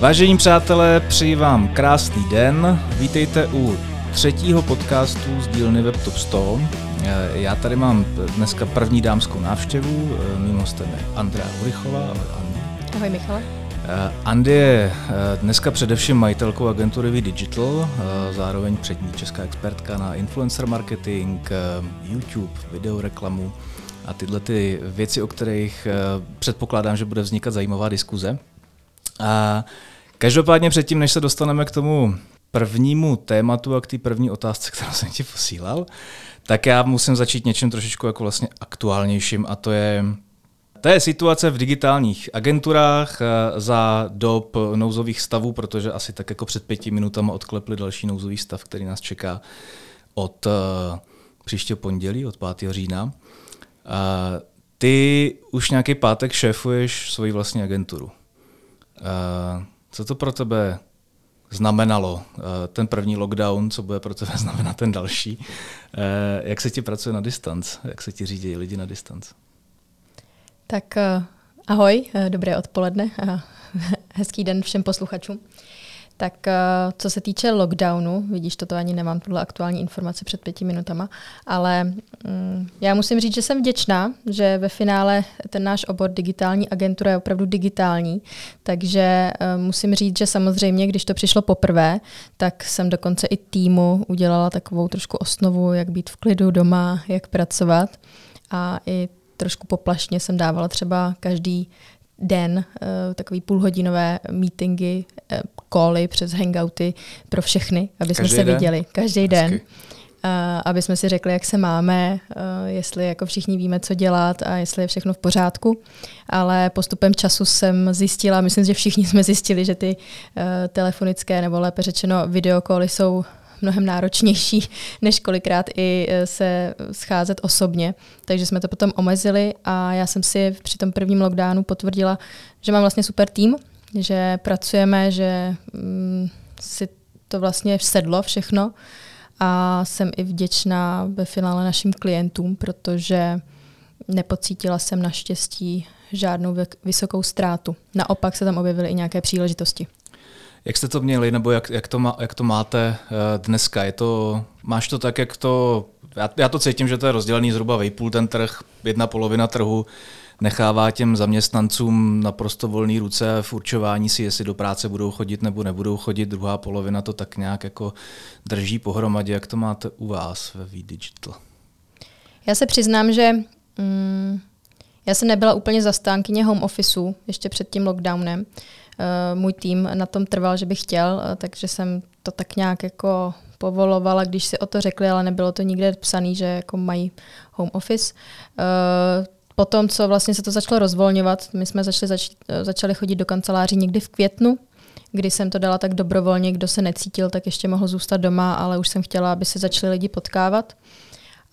Vážení přátelé, přeji vám krásný den. Vítejte u třetího podcastu z dílny WebTop 100. Eh, já tady mám dneska první dámskou návštěvu. Eh, mým hostem je Andrea Urychová. Ahoj, Ahoj Michale. Eh, Andy je dneska především majitelkou agentury V Digital, zároveň přední česká expertka na influencer marketing, YouTube, videoreklamu a tyhle ty věci, o kterých předpokládám, že bude vznikat zajímavá diskuze. A každopádně předtím, než se dostaneme k tomu prvnímu tématu a k té první otázce, kterou jsem ti posílal, tak já musím začít něčím trošičku jako vlastně aktuálnějším a to je to je situace v digitálních agenturách eh, za dob nouzových stavů, protože asi tak jako před pěti minutami odklepli další nouzový stav, který nás čeká od uh, příštího pondělí, od 5. října. Ty už nějaký pátek šéfuješ svoji vlastní agenturu. Co to pro tebe znamenalo, uh, ten první lockdown, co bude pro tebe znamenat ten další? Uh, jak se ti pracuje na distanc? Jak se ti řídí lidi na distanc? Tak uh, ahoj, dobré odpoledne a hezký den všem posluchačům. Tak eh, co se týče lockdownu, vidíš, toto ani nemám tuhle aktuální informace před pěti minutama, ale mm, já musím říct, že jsem vděčná, že ve finále ten náš obor digitální agentura je opravdu digitální, takže uh, musím říct, že samozřejmě, když to přišlo poprvé, tak jsem dokonce i týmu udělala takovou trošku osnovu, jak být v klidu doma, jak pracovat. A i trošku poplašně jsem dávala třeba každý den uh, takový půlhodinové meetingy, koly přes hangouty pro všechny, aby jsme se den? viděli každý den. Uh, aby jsme si řekli, jak se máme, jestli jako všichni víme, co dělat a jestli je všechno v pořádku. Ale postupem času jsem zjistila, myslím, že všichni jsme zjistili, že ty telefonické nebo lépe řečeno videokoly jsou mnohem náročnější, než kolikrát i e, se scházet osobně. Takže jsme to potom omezili a já jsem si při tom prvním lockdownu potvrdila, že mám vlastně super tým, že pracujeme, že mm, si to vlastně sedlo všechno a jsem i vděčná ve finále našim klientům, protože nepocítila jsem naštěstí žádnou vysokou ztrátu. Naopak se tam objevily i nějaké příležitosti. Jak jste to měli, nebo jak, jak, to, má, jak to máte uh, dneska? Je to, máš to tak, jak to... Já, já to cítím, že to je rozdělený zhruba vejpůl ten trh, jedna polovina trhu nechává těm zaměstnancům naprosto volné ruce v určování si, jestli do práce budou chodit nebo nebudou chodit. Druhá polovina to tak nějak jako drží pohromadě. Jak to máte u vás ve V-Digital? Já se přiznám, že mm, já jsem nebyla úplně zastánkyně home officeu ještě před tím lockdownem. Uh, můj tým na tom trval, že bych chtěl, uh, takže jsem to tak nějak jako povolovala, když si o to řekli, ale nebylo to nikde psaný, že jako mají home office. Uh, potom, co vlastně se to začalo rozvolňovat, my jsme začali, zač, začali chodit do kanceláří někdy v květnu, kdy jsem to dala tak dobrovolně, kdo se necítil, tak ještě mohl zůstat doma, ale už jsem chtěla, aby se začali lidi potkávat.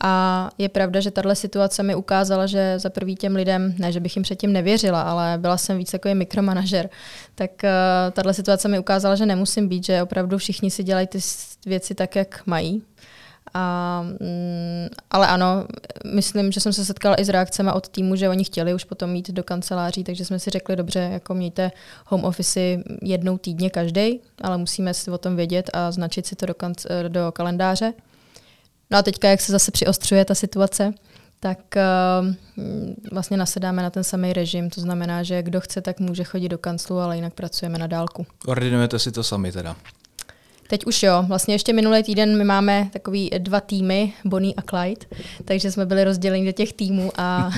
A je pravda, že tahle situace mi ukázala, že za prvý těm lidem, ne, že bych jim předtím nevěřila, ale byla jsem víc jako mikromanažer, tak uh, tahle situace mi ukázala, že nemusím být, že opravdu všichni si dělají ty věci tak, jak mají. A, mm, ale ano, myslím, že jsem se setkala i s reakcemi od týmu, že oni chtěli už potom mít do kanceláří, takže jsme si řekli, dobře, jako mějte home office jednou týdně každý, ale musíme si o tom vědět a značit si to do, kanc- do kalendáře. No a teďka, jak se zase přiostřuje ta situace, tak uh, vlastně nasedáme na ten samý režim. To znamená, že kdo chce, tak může chodit do kanclu, ale jinak pracujeme na dálku. Ordinujete si to sami teda? Teď už jo. Vlastně ještě minulý týden my máme takový dva týmy, Bonnie a Clyde, takže jsme byli rozděleni do těch týmů a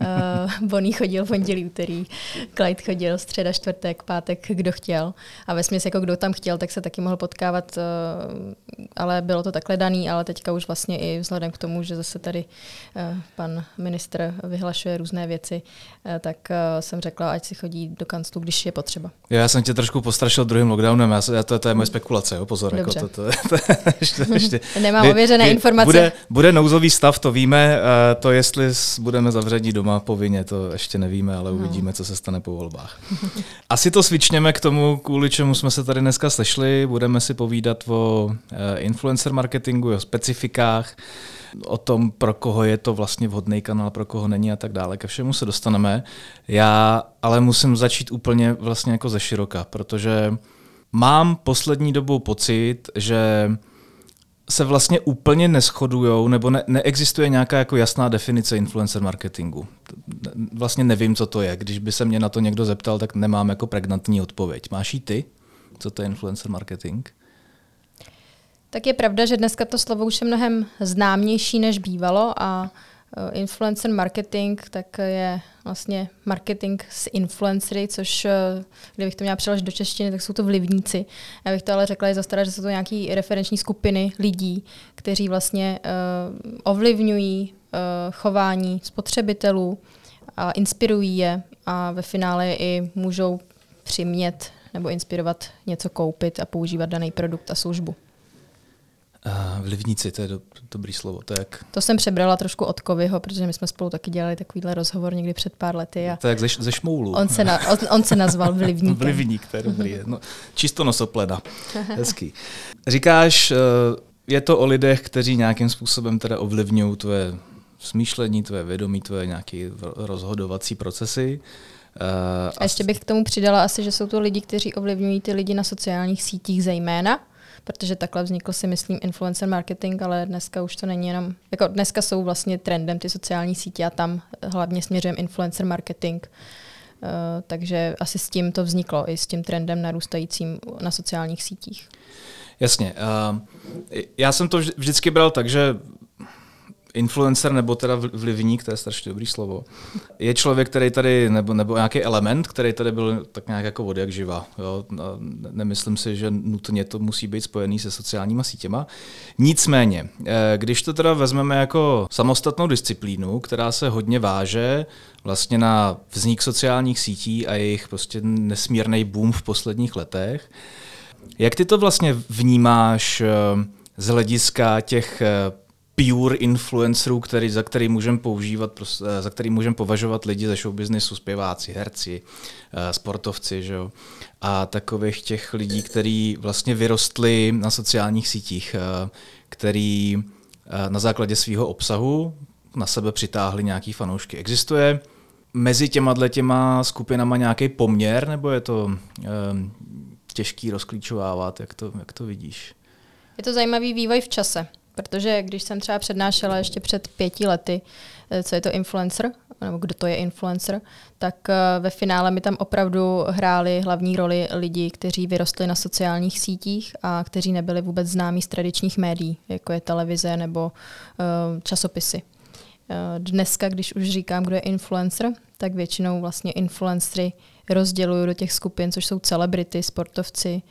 Uh, Bonnie chodil pondělí, úterý, Clyde chodil středa, čtvrtek, pátek, kdo chtěl. A ve směs, jako kdo tam chtěl, tak se taky mohl potkávat, uh, ale bylo to takhle daný, ale teďka už vlastně i vzhledem k tomu, že zase tady uh, pan ministr vyhlašuje různé věci, uh, tak uh, jsem řekla, ať si chodí do kanclu, když je potřeba. Já jsem tě trošku postrašil druhým lockdownem, já, já to, to je moje spekulace, jo, pozor. Jako Dobře. Jako to, to, to, ještě, ještě. Nemám ověřené informace. Bude, bude nouzový stav, to víme, uh, to jestli budeme zavření doma volbama povinně, to ještě nevíme, ale no. uvidíme, co se stane po volbách. Asi to svičněme k tomu, kvůli čemu jsme se tady dneska sešli. Budeme si povídat o eh, influencer marketingu, o specifikách, o tom, pro koho je to vlastně vhodný kanál, pro koho není a tak dále. Ke všemu se dostaneme. Já ale musím začít úplně vlastně jako ze široka, protože mám poslední dobou pocit, že se vlastně úplně neschodujou, nebo ne, neexistuje nějaká jako jasná definice influencer marketingu. Vlastně nevím, co to je. Když by se mě na to někdo zeptal, tak nemám jako pregnantní odpověď. Máš jí ty? Co to je influencer marketing? Tak je pravda, že dneska to slovo už je mnohem známější, než bývalo a influencer marketing, tak je vlastně marketing s influencery, což eh, kdybych to měla přeložit do češtiny, tak jsou to vlivníci. Já bych to ale řekla i zastara, že jsou to nějaké referenční skupiny lidí, kteří vlastně uh, ovlivňují uh, chování spotřebitelů a inspirují je a ve finále i můžou přimět nebo inspirovat něco koupit a používat daný produkt a službu. Uh, vlivníci, to je do, dobrý slovo. To, jak... to jsem přebrala trošku od Kovyho, protože my jsme spolu taky dělali takovýhle rozhovor někdy před pár lety. A to je jak ze, ze šmoulu. On se, na, on, on se nazval vlivník. Vlivník, to je dobrý. No, čisto nosoplena. Hezký. Říkáš, je to o lidech, kteří nějakým způsobem teda ovlivňují tvoje smýšlení, tvoje vědomí, tvoje nějaké rozhodovací procesy. Uh, a ještě bych k tomu přidala asi, že jsou to lidi, kteří ovlivňují ty lidi na sociálních sítích zejména, protože takhle vznikl si myslím influencer marketing, ale dneska už to není jenom, jako dneska jsou vlastně trendem ty sociální sítě a tam hlavně směřujeme influencer marketing. Uh, takže asi s tím to vzniklo, i s tím trendem narůstajícím na sociálních sítích. Jasně. Uh, já jsem to vždycky bral tak, že influencer nebo teda vlivník, to je strašně dobrý slovo, je člověk, který tady, nebo, nebo nějaký element, který tady byl tak nějak jako vody jak živa. Jo? Nemyslím si, že nutně to musí být spojený se sociálníma sítěma. Nicméně, eh, když to teda vezmeme jako samostatnou disciplínu, která se hodně váže vlastně na vznik sociálních sítí a jejich prostě nesmírný boom v posledních letech, jak ty to vlastně vnímáš eh, z hlediska těch eh, pure influencerů, který, za který můžeme používat, eh, za který můžeme považovat lidi ze show businessu, zpěváci, herci, eh, sportovci, že jo? a takových těch lidí, kteří vlastně vyrostli na sociálních sítích, eh, který na základě svého obsahu na sebe přitáhli nějaký fanoušky. Existuje mezi těma těma skupinama nějaký poměr, nebo je to těžký rozklíčovávat, jak to, jak to vidíš? Je to zajímavý vývoj v čase. Protože když jsem třeba přednášela ještě před pěti lety, eh, co je to influencer, nebo kdo to je influencer, tak eh, ve finále mi tam opravdu hráli hlavní roli lidi, kteří vyrostli na sociálních sítích a kteří nebyli vůbec známí z tradičních médií, jako je televize nebo uh, časopisy. Dneska, když už říkám, kdo je influencer, tak většinou vlastně influencery rozděluju do těch skupin, což jsou celebrity, sportovci,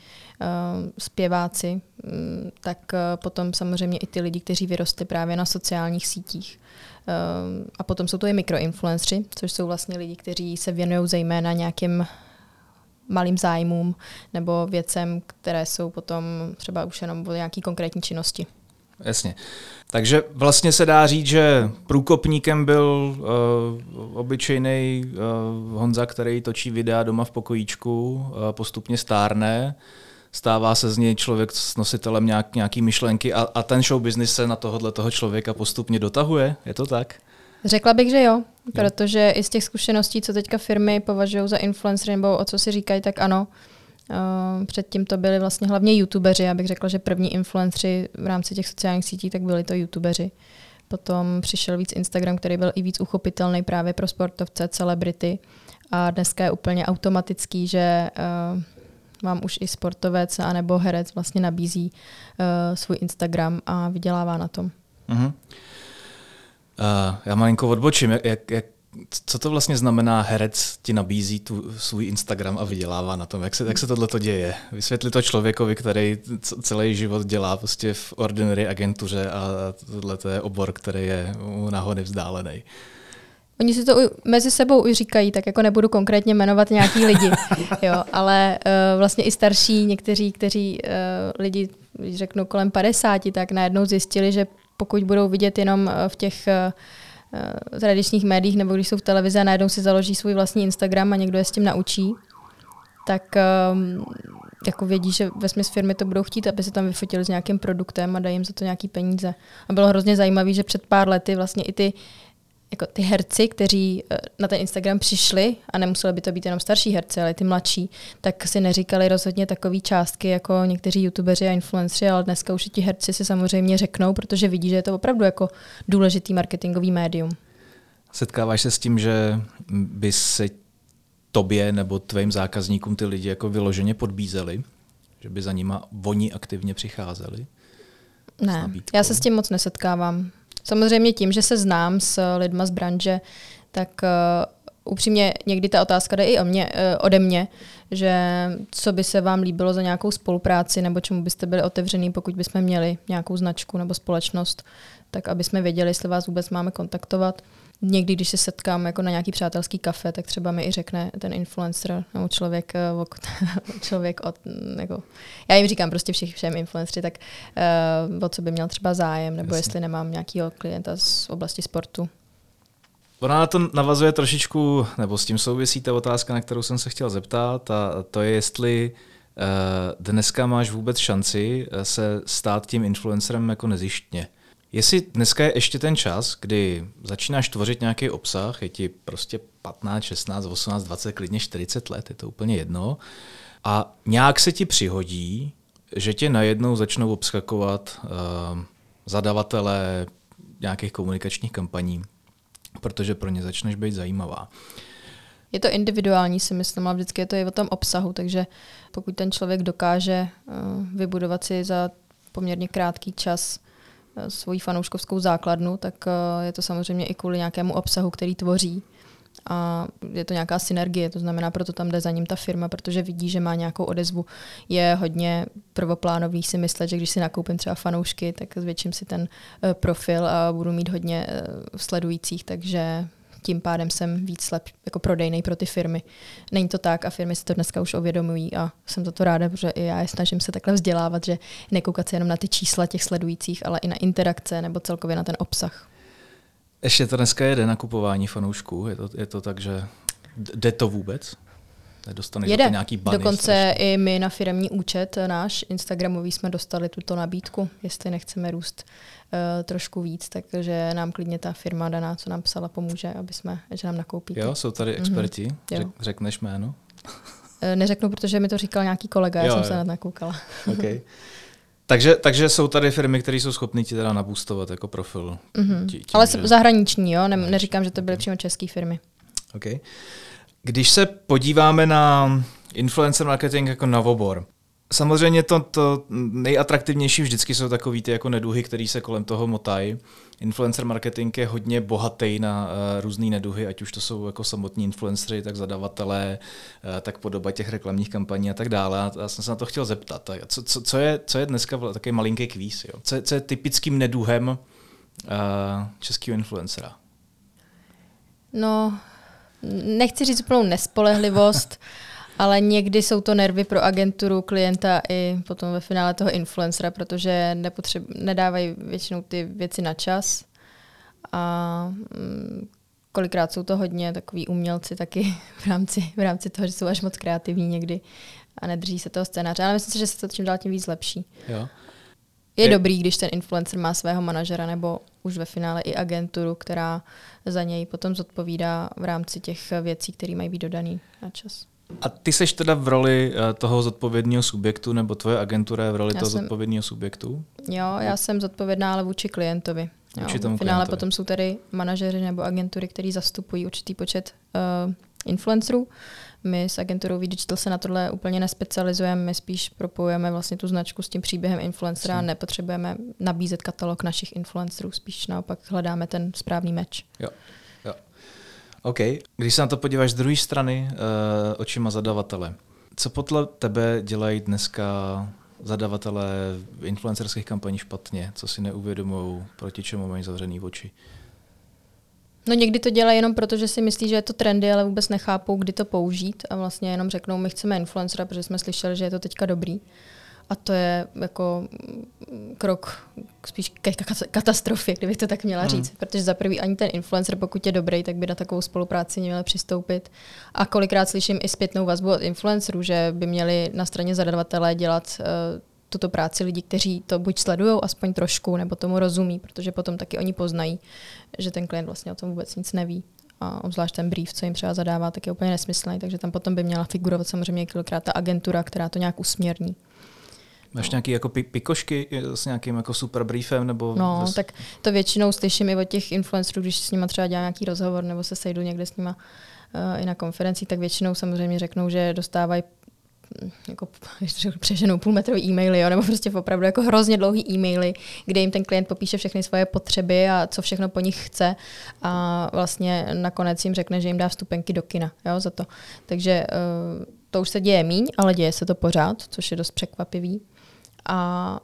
zpěváci, um, tak uh, potom samozřejmě i ty lidi, kteří vyrostli právě na sociálních sítích. Uh, a potom jsou to i mikroinfluenceri, což jsou vlastně lidi, kteří se věnují zejména nějakým malým zájmům nebo věcem, které jsou potom třeba už jenom o nějaký konkrétní činnosti. Jasně. Takže vlastně se dá říct, že průkopníkem byl uh, obyčejný uh, Honza, který točí videa doma v pokojíčku, uh, postupně stárne, stává se z něj člověk s nositelem nějak, nějaký myšlenky a, a ten show business se na tohohle toho člověka postupně dotahuje, je to tak? Řekla bych, že jo, protože i z těch zkušeností, co teďka firmy považují za influencery nebo o co si říkají, tak ano. Uh, předtím to byli vlastně hlavně youtubeři, já bych řekla, že první influenceri v rámci těch sociálních sítí, tak byli to youtubeři. Potom přišel víc Instagram, který byl i víc uchopitelný právě pro sportovce, celebrity. A dneska je úplně automatický, že uh, vám už i sportovec anebo herec vlastně nabízí uh, svůj Instagram a vydělává na tom. Uh-huh. Uh, já malinko odbočím. Jak, jak, jak, co to vlastně znamená herec ti nabízí tu svůj Instagram a vydělává na tom? Jak se, jak se tohle to děje? Vysvětli to člověkovi, který celý život dělá prostě v ordinary agentuře a tohle je obor, který je mu vzdálený. Uh, Oni si to u, mezi sebou už říkají, tak jako nebudu konkrétně jmenovat nějaký lidi, jo, ale uh, vlastně i starší někteří, kteří uh, lidi, když řeknu kolem 50, tak najednou zjistili, že pokud budou vidět jenom v těch uh, uh, tradičních médiích nebo když jsou v televizi a najednou si založí svůj vlastní Instagram a někdo je s tím naučí, tak um, jako vědí, že ve smyslu firmy to budou chtít, aby se tam vyfotili s nějakým produktem a dají jim za to nějaký peníze. A bylo hrozně zajímavé, že před pár lety vlastně i ty jako ty herci, kteří eh, na ten Instagram přišli, a nemuseli by to být jenom starší herci, ale ty mladší, tak si neříkali rozhodně takové částky jako někteři youtubeři a influenceri, ale dneska už ti herci si samozřejmě řeknou, protože vidí, že je to opravdu jako důležitý marketingový médium. Setkáváš se s tím, že by se tobě nebo tvým zákazníkům ty lidi jako vyloženě podbízeli? Že by za nima oni aktivně přicházeli? Ne, já se s tím moc nesetkávám. Samozřejmě tím, že se znám s lidma z branže, tak uh, upřímně někdy ta otázka jde i o mě, uh, ode mě, že co by se vám líbilo za nějakou spolupráci nebo čemu byste byli otevřený, pokud bychom měli nějakou značku nebo společnost, tak aby jsme věděli, jestli vás vůbec máme kontaktovat někdy, když se setkám jako na nějaký přátelský kafe, tak třeba mi i řekne ten influencer nebo člověk, eh, člověk od, jako, já jim říkám prostě všech, všem influenceri, tak uh, o co by měl třeba zájem, nebo Jasně. jestli nemám nějakého klienta z oblasti sportu. Ona na to navazuje trošičku, nebo s tím souvisí ta otázka, na kterou jsem se chtěl zeptat, a to je, jestli uh, dneska máš vůbec šanci se stát tím influencerem jako nezištně. Jestli dneska je ještě ten čas, kdy začínáš tvořit nějaký obsah, je ti prostě 15, 16, 18, 20, klidně 40 let, je to úplně jedno, a nějak se ti přihodí, že tě najednou začnou obskakovat uh, zadavatelé nějakých komunikačních kampaní, protože pro ně začneš být zajímavá. Je to individuální, si myslím, ale vždycky je to i o tom obsahu, takže pokud ten člověk dokáže uh, vybudovat si za poměrně krátký čas svoji fanouškovskou základnu, tak eh, je to samozřejmě i kvůli nějakému obsahu, který tvoří. A je to nějaká synergie, to znamená, proto tam jde za ním ta firma, protože vidí, že má nějakou odezvu. Je hodně prvoplánový si myslet, že když si nakoupím třeba fanoušky, tak zvětším si ten eh, profil a budu mít hodně eh, sledujících, takže tím pádem jsem víc lep, jako prodejný pro ty firmy. Není to tak a firmy si to dneska už uvědomují a jsem za to ráda, protože i já je snažím se takhle vzdělávat, že nekoukat se jenom na ty čísla těch sledujících, ale i na interakce nebo celkově na ten obsah. Ještě to dneska jede nakupování fanoušků. Je to, je to tak, že jde to vůbec? Dostaneš Jede. nějaký bany, Dokonce strašný. i my na firmní účet náš Instagramový jsme dostali tuto nabídku, jestli nechceme růst trošku víc, takže nám klidně ta firma daná, co nám psala, pomůže, aby jsme, že nám nakoupí. Jo, jsou tady mhm. experti. Mm-hmm. Řek, řekneš jméno? Uh, neřeknu, protože mi to říkal nějaký kolega, jo, já jsem jo. se na to nakoukala. okay. Takže, takže jsou tady firmy, které jsou schopné ti teda nabůstovat jako profil. Mm-hmm. Tím, Ale že... zahraniční, jo? Ne, neříkám, že to byly přímo české firmy. Okay. Když se podíváme na influencer marketing jako na obor, Samozřejmě to, to nejatraktivnější vždycky jsou takový ty jako neduhy, které se kolem toho motají. Influencer marketing je hodně bohatý na uh, různé neduhy, ať už to jsou jako samotní influencery, tak zadavatelé, uh, tak podoba těch reklamních kampaní a tak dále. A já jsem se na to chtěl zeptat. Co, co, co, je, co je dneska takový malinký kvíz? Jo? Co, co je typickým neduhem uh, českého influencera? No, nechci říct úplnou nespolehlivost, ale někdy jsou to nervy pro agenturu, klienta i potom ve finále toho influencera, protože nepotřeb, nedávají většinou ty věci na čas a mm, kolikrát jsou to hodně takový umělci taky v rámci, v rámci toho, že jsou až moc kreativní někdy a nedrží se toho scénáře. Ale myslím si, že se to čím dál tím víc lepší. Jo. Je, je dobrý, když ten influencer má svého manažera nebo už ve finále i agenturu, která za něj potom zodpovídá v rámci těch věcí, které mají být dodaný na čas. A ty seš teda v roli uh, toho zodpovědného subjektu, nebo tvoje agentura je v roli já toho jsem, zodpovědného subjektu? Jo, já jsem zodpovědná, ale vůči klientovi. Jo, vůči tomu v finále klientovi. potom jsou tady manažeři nebo agentury, kteří zastupují určitý počet uh, influencerů. My s agenturou Digital se na tohle úplně nespecializujeme, my spíš propojujeme vlastně tu značku s tím příběhem influencera a nepotřebujeme nabízet katalog našich influencerů, spíš naopak hledáme ten správný meč. Jo. OK. Když se na to podíváš z druhé strany, uh, očima zadavatele, co podle tebe dělají dneska zadavatelé influencerských kampaní špatně? Co si neuvědomují, proti čemu mají zavřený oči? No někdy to dělají jenom proto, že si myslí, že je to trendy, ale vůbec nechápou, kdy to použít a vlastně jenom řeknou, my chceme influencera, protože jsme slyšeli, že je to teďka dobrý. A to je jako krok spíš ke katastrofě, kdybych to tak měla hmm. říct. Protože za prvý ani ten influencer, pokud je dobrý, tak by na takovou spolupráci měl přistoupit. A kolikrát slyším i zpětnou vazbu od influencerů, že by měli na straně zadavatele dělat uh, tuto práci lidi, kteří to buď sledují aspoň trošku, nebo tomu rozumí, protože potom taky oni poznají, že ten klient vlastně o tom vůbec nic neví. A obzvlášť ten brief, co jim třeba zadává, tak je úplně nesmyslný, takže tam potom by měla figurovat samozřejmě kolikrát ta agentura, která to nějak usměrní. Máš no. nějaký jako pikošky s nějakým jako super briefem? Nebo no, ves... tak to většinou slyším i od těch influencerů, když s nimi třeba dělám nějaký rozhovor nebo se sejdu někde s nimi uh, i na konferenci, tak většinou samozřejmě řeknou, že dostávají hm, jako přeženou půlmetrový e-maily, jo, nebo prostě opravdu jako hrozně dlouhý e-maily, kde jim ten klient popíše všechny svoje potřeby a co všechno po nich chce a vlastně nakonec jim řekne, že jim dá vstupenky do kina jo, za to. Takže uh, to už se děje míň, ale děje se to pořád, což je dost překvapivý a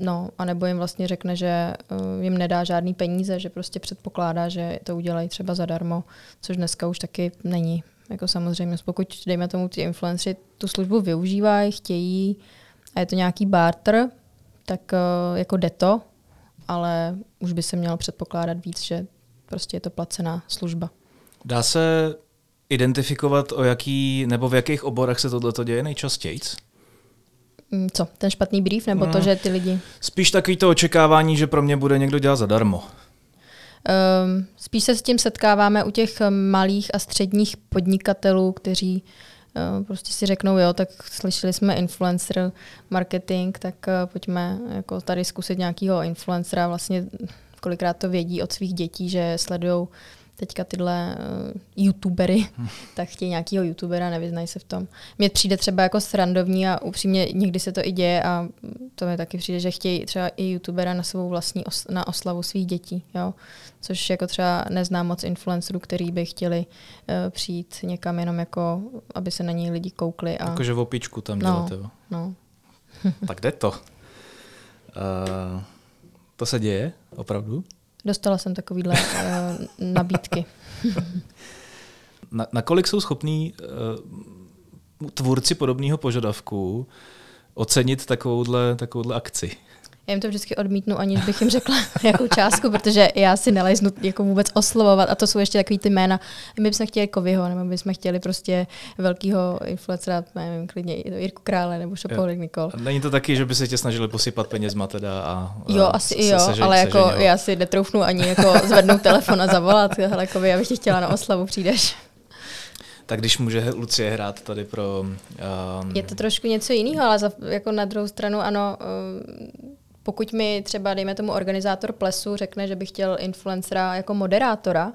No, nebo jim vlastně řekne, že uh, jim nedá žádný peníze, že prostě předpokládá, že to udělají třeba zadarmo, což dneska už taky není. Jako samozřejmě, pokud, dejme tomu, ty influenceri tu službu využívají, chtějí a je to nějaký barter, tak uh, jako jde to, ale už by se mělo předpokládat víc, že prostě je to placená služba. Dá se identifikovat, o jaký, nebo v jakých oborech se tohle děje nejčastěji? Mm, co, ten špatný brief, nebo no, to, že ty lidi... Spíš takový to očekávání, že pro mě bude někdo dělat zadarmo. Um, spíš se s tím setkáváme u těch malých a středních podnikatelů, kteří uh, prostě si řeknou, jo, tak slyšeli jsme influencer marketing, tak uh, pojďme jako tady zkusit nějakého influencera. Vlastně kolikrát to vědí od svých dětí, že sledují teďka tyhle uh, youtubery, tak chtějí nějakého youtubera, nevyznají se v tom. Mně přijde třeba jako srandovní a upřímně někdy se to i děje a to mi taky přijde, že chtějí třeba i youtubera na svou vlastní os- na oslavu svých dětí, jo. Což jako třeba neznám moc influencerů, který by chtěli uh, přijít někam jenom jako, aby se na něj lidi koukli. A... Jakože v opičku tam no, děláte, jo. No. tak jde to. Uh, to se děje, opravdu? Dostala jsem takovýhle uh, nabídky. na, nakolik jsou schopní uh, tvůrci podobného požadavku ocenit takovouhle, takovouhle akci? Já jim to vždycky odmítnu, aniž bych jim řekla jakou částku, protože já si neleznu jako vůbec oslovovat a to jsou ještě takový ty jména. My bychom chtěli Kovyho, nebo bychom chtěli prostě velkého influencera, nevím, klidně Jirku Krále nebo Šopolik Nikol. Není to taky, že by se tě snažili posypat penězma teda a, Jo, asi i jo, se, ale jako seženil. já si netroufnu ani jako zvednout telefon a zavolat, hele Kovy, já bych tě chtěla na oslavu, přijdeš. Tak když může Lucie hrát tady pro... Um... Je to trošku něco jiného, ale za, jako na druhou stranu ano, um, pokud mi třeba, dejme tomu, organizátor plesu řekne, že by chtěl influencera jako moderátora,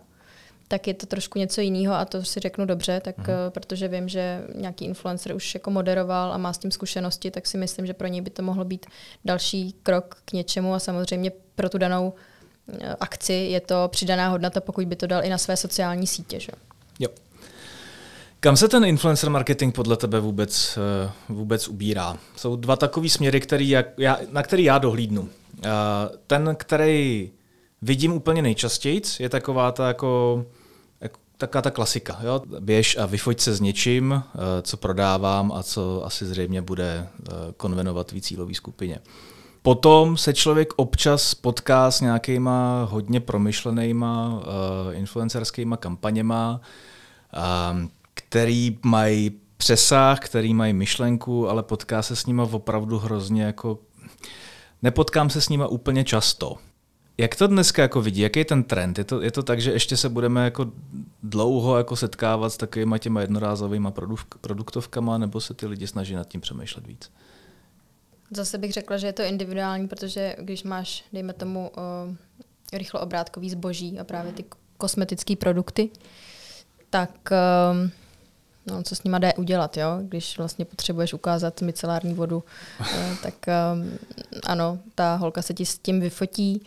tak je to trošku něco jiného a to si řeknu dobře, tak uh, protože vím, že nějaký influencer už jako moderoval a má s tím zkušenosti, tak si myslím, že pro něj by to mohlo být další krok k něčemu a samozřejmě pro tu danou eh, akci je to přidaná hodnota, pokud by to dal i na své sociální sítě. Že? Jo. Kam se ten influencer marketing podle tebe vůbec, eh, vůbec ubírá? Jsou dva takové směry, který já, na který já dohlídnu. Eh, ten, který vidím úplně nejčastěji, je taková ta jako taková ta klasika. Jo? Běž a vyfoť se s něčím, eh, co prodávám a co asi zřejmě bude konvenovat víc cílové skupině. Potom se člověk občas potká s nějakýma hodně promyšlenýma influencerskýma kampaněma, který mají přesah, který mají myšlenku, ale potká se s nima opravdu hrozně jako... Nepotkám se s nima úplně často. Jak to dneska jako vidí? Jaký je ten trend? Je to, je to tak, že ještě se budeme jako dlouho jako setkávat s takovými těma jednorázovými produktovkama, nebo se ty lidi snaží nad tím přemýšlet víc? Zase bych řekla, že je to individuální, protože když máš, dejme tomu, uh, rychloobrátkový zboží a právě ty kosmetické produkty, tak uh, no, co s nima jde udělat, jo? Když vlastně potřebuješ ukázat micelární vodu, eh, tak um, ano, ta holka se ti s tím vyfotí,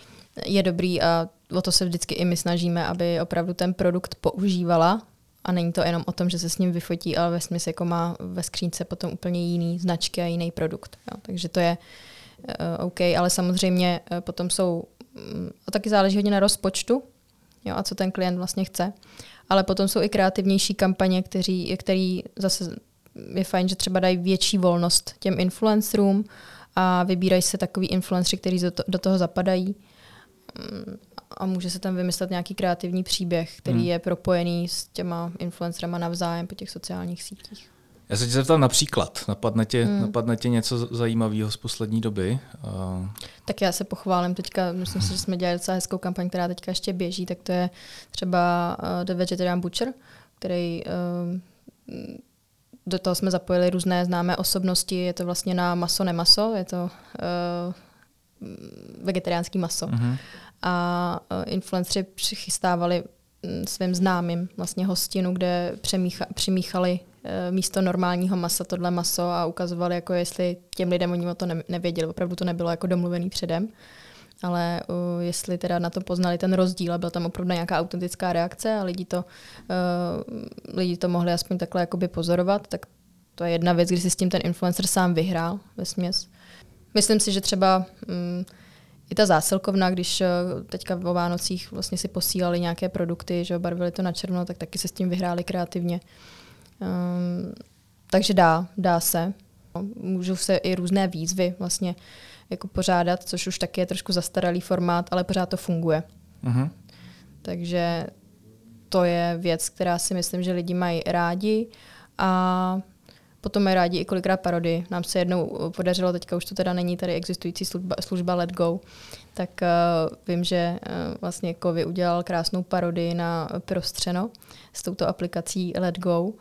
je dobrý a o to se vždycky i my snažíme, aby opravdu ten produkt používala a není to jenom o tom, že se s ním vyfotí, ale ve smyslu jako má ve skřínce potom úplně jiný značky a jiný produkt. Jo? Takže to je uh, OK, ale samozřejmě uh, potom jsou, um, a taky záleží hodně na rozpočtu jo? a co ten klient vlastně chce ale potom jsou i kreativnější kampaně, kteří, který zase je fajn, že třeba dají větší volnost těm influencerům a vybírají se takový influenceri, kteří do, to, do toho zapadají mm, a může se tam vymyslet nějaký kreativní příběh, který hmm. je propojený s těma influencerama navzájem po těch sociálních sítích. Já se tě zeptal například, napadne tě, hmm. napadne tě něco zajímavého z poslední doby? Uh... Tak já se pochválím teďka, myslím si, že jsme dělali docela hezkou kampaň, která teďka ještě běží, tak to je třeba uh, The Vegetarian Butcher, který uh, do toho jsme zapojili různé známé osobnosti, je to vlastně na maso, nemaso, je to uh, vegetariánský maso. Uh-huh. A uh, influenceri přichystávali svým známým vlastně hostinu, kde přemícha, přimíchali uh, místo normálního masa tohle maso a ukazovali, jako jestli těm lidem oni o to ne, nevěděli. Opravdu to nebylo jako domluvený předem. Ale uh, jestli teda na to poznali ten rozdíl a byla tam opravdu nějaká autentická reakce a lidi to, uh, lidi to mohli aspoň takhle jakoby pozorovat, tak to je jedna věc, kdy si s tím ten influencer sám vyhrál ve směs. Myslím si, že třeba um, i ta zásilkovna, když uh, teďka o Vánocích vlastně si posílali nějaké produkty, že barvili to na černo, tak taky se s tím vyhráli kreativně. Um, takže dá, dá se. Můžou se i různé výzvy vlastně jako pořádat, což už taky je trošku zastaralý formát, ale pořád to funguje. Uh-huh. Takže to je věc, která si myslím, že lidi mají rádi a Potom mají rádi i kolikrát parody. Nám se jednou podařilo, teďka už to teda není tady existující služba, služba Let Go, tak uh, vím, že uh, vlastně Kovy udělal krásnou parodii na Prostřeno s touto aplikací Let Go uh,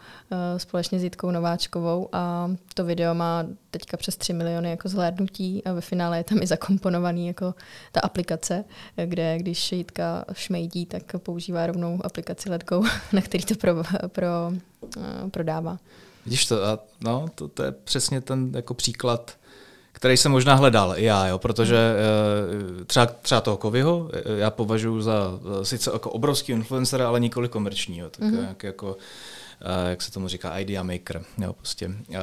společně s Jitkou Nováčkovou a to video má teďka přes 3 miliony jako zhlédnutí a ve finále je tam i zakomponovaný jako ta aplikace, kde když Jitka šmejdí, tak používá rovnou aplikaci Let Go, na který to pro, pro, uh, prodává. Vidíš to, a no, to, to je přesně ten jako příklad, který jsem možná hledal i já, jo, protože uh, třeba, třeba toho Kovyho eh, já považuji za sice jako obrovský influencer, ale nikoli komerčního, tak mm-hmm. jak, jako, uh, jak se tomu říká, idea maker, jo, prostě. Uh,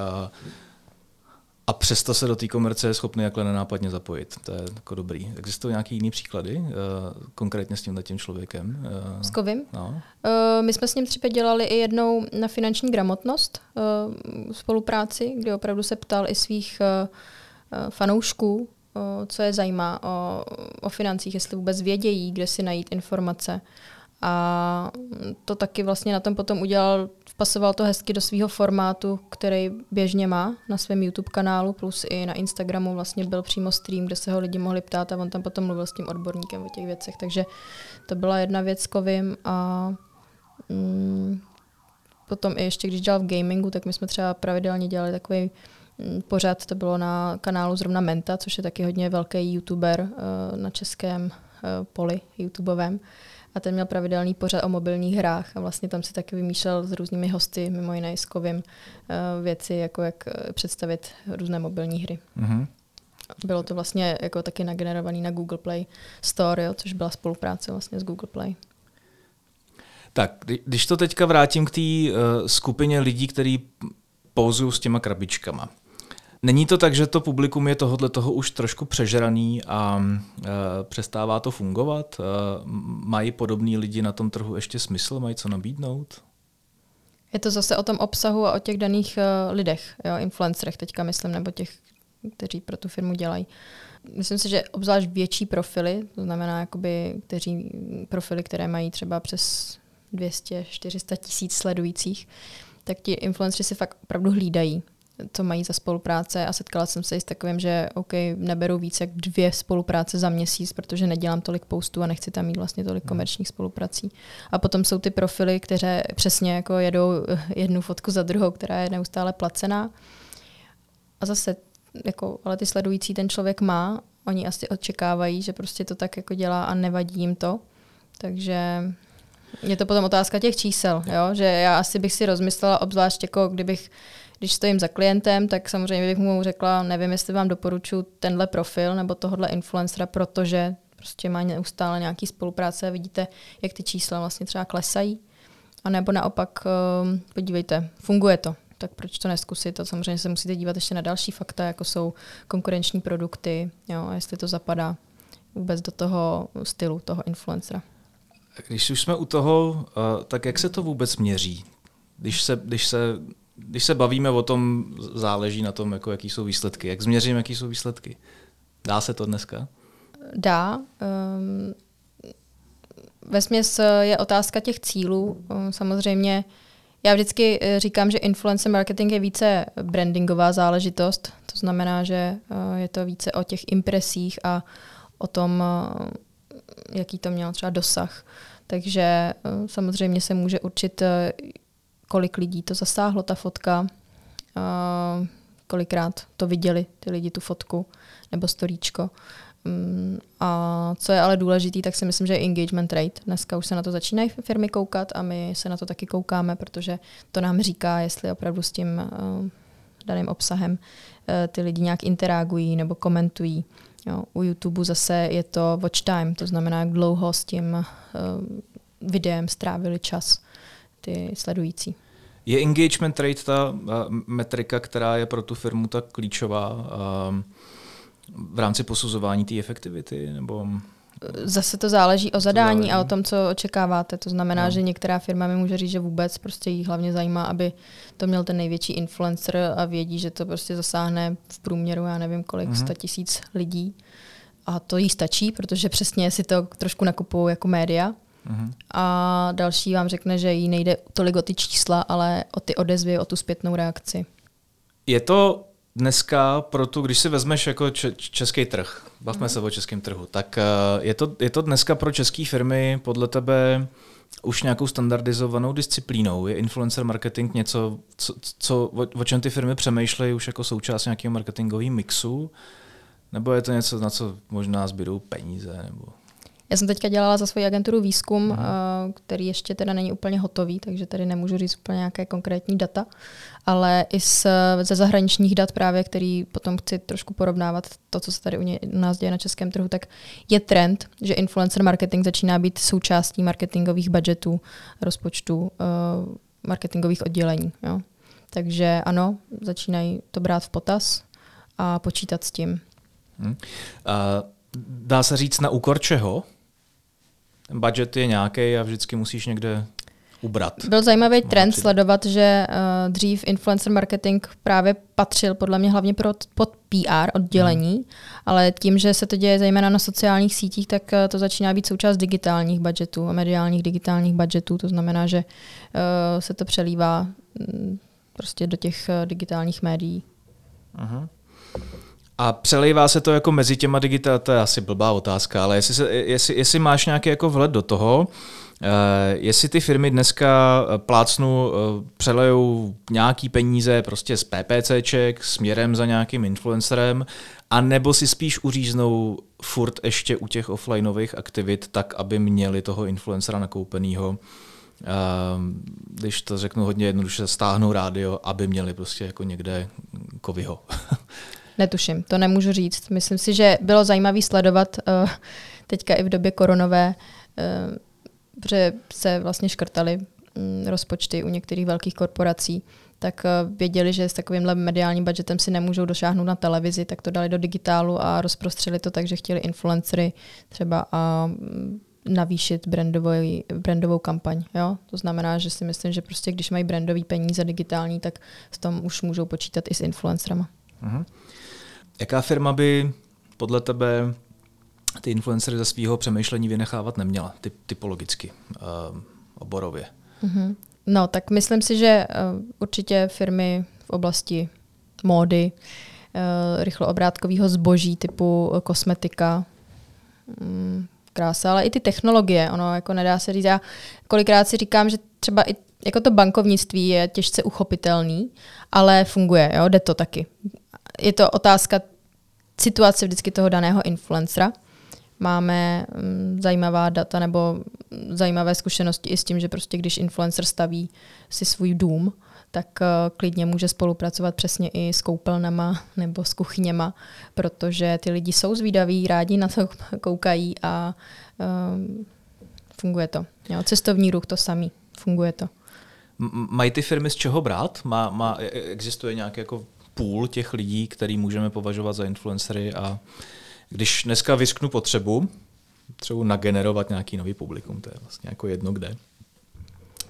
a přesto se do té komerce je schopný jakhle nenápadně zapojit. To je jako dobrý. Existují nějaké jiné příklady, uh, konkrétně s tímhle tím člověkem? Uh, s Kovým? No. Uh, my jsme s ním třeba dělali i jednou na finanční gramotnost spolupráci, kdy opravdu se ptal i svých fanoušků, co je zajímá o, o financích, jestli vůbec vědějí, kde si najít informace. A to taky vlastně na tom potom udělal, vpasoval to hezky do svého formátu, který běžně má na svém YouTube kanálu, plus i na Instagramu vlastně byl přímo stream, kde se ho lidi mohli ptát a on tam potom mluvil s tím odborníkem o těch věcech. Takže to byla jedna věc s a mm, potom i ještě, když dělal v gamingu, tak my jsme třeba pravidelně dělali takový mm, pořád, to bylo na kanálu zrovna Menta, což je taky hodně velký youtuber uh, na českém uh, poli YouTubeovém a ten měl pravidelný pořad o mobilních hrách a vlastně tam si taky vymýšlel s různými hosty, mimo jiné s Kovim, eh, věci, jako jak eh, představit různé mobilní hry. Mm-hmm. Bylo to vlastně jako taky nagenerovaný na Google Play Store, jo, což byla spolupráce vlastně s Google Play. Tak, když to teďka vrátím k té uh, skupině lidí, kteří pouzují s těma krabičkama. Není to tak, že to publikum je tohohle toho už trošku přežraný a e, přestává to fungovat? E, mají podobní lidi na tom trhu ještě smysl? Mají co nabídnout? Je to zase o tom obsahu a o těch daných uh, lidech, jo, influencerech teďka myslím, nebo těch, kteří pro tu firmu dělají. Myslím si, že obzvlášť větší profily, to znamená jakoby, kteří, profily, které mají třeba přes 200-400 tisíc sledujících, tak ti influenceri si fakt opravdu hlídají co mají za spolupráce a setkala jsem se i s takovým, že OK, neberu více jak dvě spolupráce za měsíc, protože nedělám tolik postů a nechci tam mít vlastně tolik hmm. komerčních spoluprací. A potom jsou ty profily, které přesně jako jedou jednu fotku za druhou, která je neustále placená. A zase, jako, ale ty sledující ten člověk má, oni asi očekávají, že prostě to tak jako dělá a nevadí jim to. Takže je to potom otázka těch čísel, jo? že já asi bych si rozmyslela, obzvlášť jako kdybych když stojím za klientem, tak samozřejmě bych mu řekla, nevím, jestli vám doporučuji tenhle profil nebo tohle influencera, protože prostě má neustále nějaký spolupráce a vidíte, jak ty čísla vlastně třeba klesají. A nebo naopak, ehm, podívejte, funguje to, tak proč to neskusit? A samozřejmě se musíte dívat ještě na další fakta, jako jsou konkurenční produkty, jo, a jestli to zapadá vůbec do toho stylu toho influencera. Když už jsme u toho, eh, tak jak se to vůbec měří? Když se, když se když se bavíme o tom, záleží na tom, jako jaký jsou výsledky. Jak změřím, jaký jsou výsledky? Dá se to dneska? Dá. Um, ve směs je otázka těch cílů. Um, samozřejmě já vždycky eh, říkám, že influencer marketing je více brandingová záležitost. To znamená, že uh, je to více o těch impresích a o tom, uh, jaký to mělo třeba dosah. Takže samozřejmě se může určit, kolik lidí to zasáhlo, ta fotka, uh, kolikrát to viděli ty lidi, tu fotku nebo storíčko. Um, a co je ale důležitý, tak si myslím, že je engagement rate. Dneska už se na to začínají firmy koukat a my se na to taky koukáme, protože to nám říká, jestli opravdu s tím uh, daným obsahem uh, ty lidi nějak interagují nebo komentují. Jo, u YouTube zase je to watch time, to znamená, jak dlouho s tím uh, videem strávili čas ty sledující. Je engagement rate ta uh, metrika, která je pro tu firmu tak klíčová uh, v rámci posuzování té efektivity? Nebo... Zase to záleží o zadání a o tom, co očekáváte. To znamená, no. že některá firma mi může říct, že vůbec prostě jí hlavně zajímá, aby to měl ten největší influencer a vědí, že to prostě zasáhne v průměru, já nevím kolik, mm-hmm. 100 tisíc lidí. A to jí stačí, protože přesně si to trošku nakupují jako média. Mm-hmm. A další vám řekne, že jí nejde tolik o ty čísla, ale o ty odezvy, o tu zpětnou reakci. Je to dneska pro tu, když si vezmeš jako český trh, bavme mm. se o českém trhu, tak uh, je to, je to dneska pro české firmy podle tebe už nějakou standardizovanou disciplínou? Je influencer marketing něco, co, co, o, o čem ty firmy přemýšlejí už jako součást nějakého marketingového mixu? Nebo je to něco, na co možná zbydou peníze? Nebo... Já jsem teďka dělala za svoji agenturu výzkum, uh, který ještě teda není úplně hotový, takže tady nemůžu říct úplně nějaké konkrétní data, ale i z, ze zahraničních dat právě, který potom chci trošku porovnávat to, co se tady u, ně, u nás děje na českém trhu, tak je trend, že influencer marketing začíná být součástí marketingových budgetů, rozpočtů, uh, marketingových oddělení. Jo. Takže ano, začínají to brát v potaz a počítat s tím. Hmm. Uh, dá se říct na úkor čeho? Ten budget je nějaký a vždycky musíš někde ubrat. Byl zajímavý trend sledovat, že uh, dřív influencer marketing právě patřil podle mě hlavně pro, pod PR oddělení, hmm. ale tím, že se to děje zejména na sociálních sítích, tak uh, to začíná být součást digitálních budgetů a mediálních digitálních budgetů. To znamená, že uh, se to přelívá um, prostě do těch uh, digitálních médií. Uh-huh. A přelejvá se to jako mezi těma digitál, to je asi blbá otázka, ale jestli, se, jestli, jestli máš nějaký jako vhled do toho, uh, jestli ty firmy dneska eh, plácnu uh, přelejou nějaký peníze prostě z PPCček směrem za nějakým influencerem, a nebo si spíš uříznou furt ještě u těch offlineových aktivit tak, aby měli toho influencera nakoupenýho, uh, když to řeknu hodně jednoduše, stáhnou rádio, aby měli prostě jako někde kovyho. Netuším, to nemůžu říct. Myslím si, že bylo zajímavé sledovat uh, teďka i v době koronové, uh, protože se vlastně škrtaly um, rozpočty u některých velkých korporací, tak uh, věděli, že s takovýmhle mediálním budgetem si nemůžou došáhnout na televizi, tak to dali do digitálu a rozprostřeli to tak, že chtěli influencery třeba a navýšit brandovou, brandovou kampaň. Jo? To znamená, že si myslím, že prostě když mají brandový peníze digitální, tak s tom už můžou počítat i s influencerama. Uh-huh. Jaká firma by podle tebe ty influencery ze svého přemýšlení vynechávat neměla, typ, typologicky, uh, oborově? Mm-hmm. No, tak myslím si, že uh, určitě firmy v oblasti módy, uh, rychloobrátkového zboží typu kosmetika, um, krása, ale i ty technologie, ono jako nedá se říct. Já kolikrát si říkám, že třeba i jako to bankovnictví je těžce uchopitelný, ale funguje, jo, jde to taky je to otázka situace vždycky toho daného influencera. Máme um, zajímavá data nebo zajímavé zkušenosti i s tím, že prostě když influencer staví si svůj dům, tak uh, klidně může spolupracovat přesně i s koupelnama nebo s kuchyněma, protože ty lidi jsou zvídaví, rádi na to koukají a um, funguje to. Jo, cestovní ruch to samý, funguje to. Mají ty firmy z čeho brát? Má, má, e, e, existuje nějaký jako půl těch lidí, který můžeme považovat za influencery a když dneska vysknu potřebu, třeba nagenerovat nějaký nový publikum, to je vlastně jako jedno kde,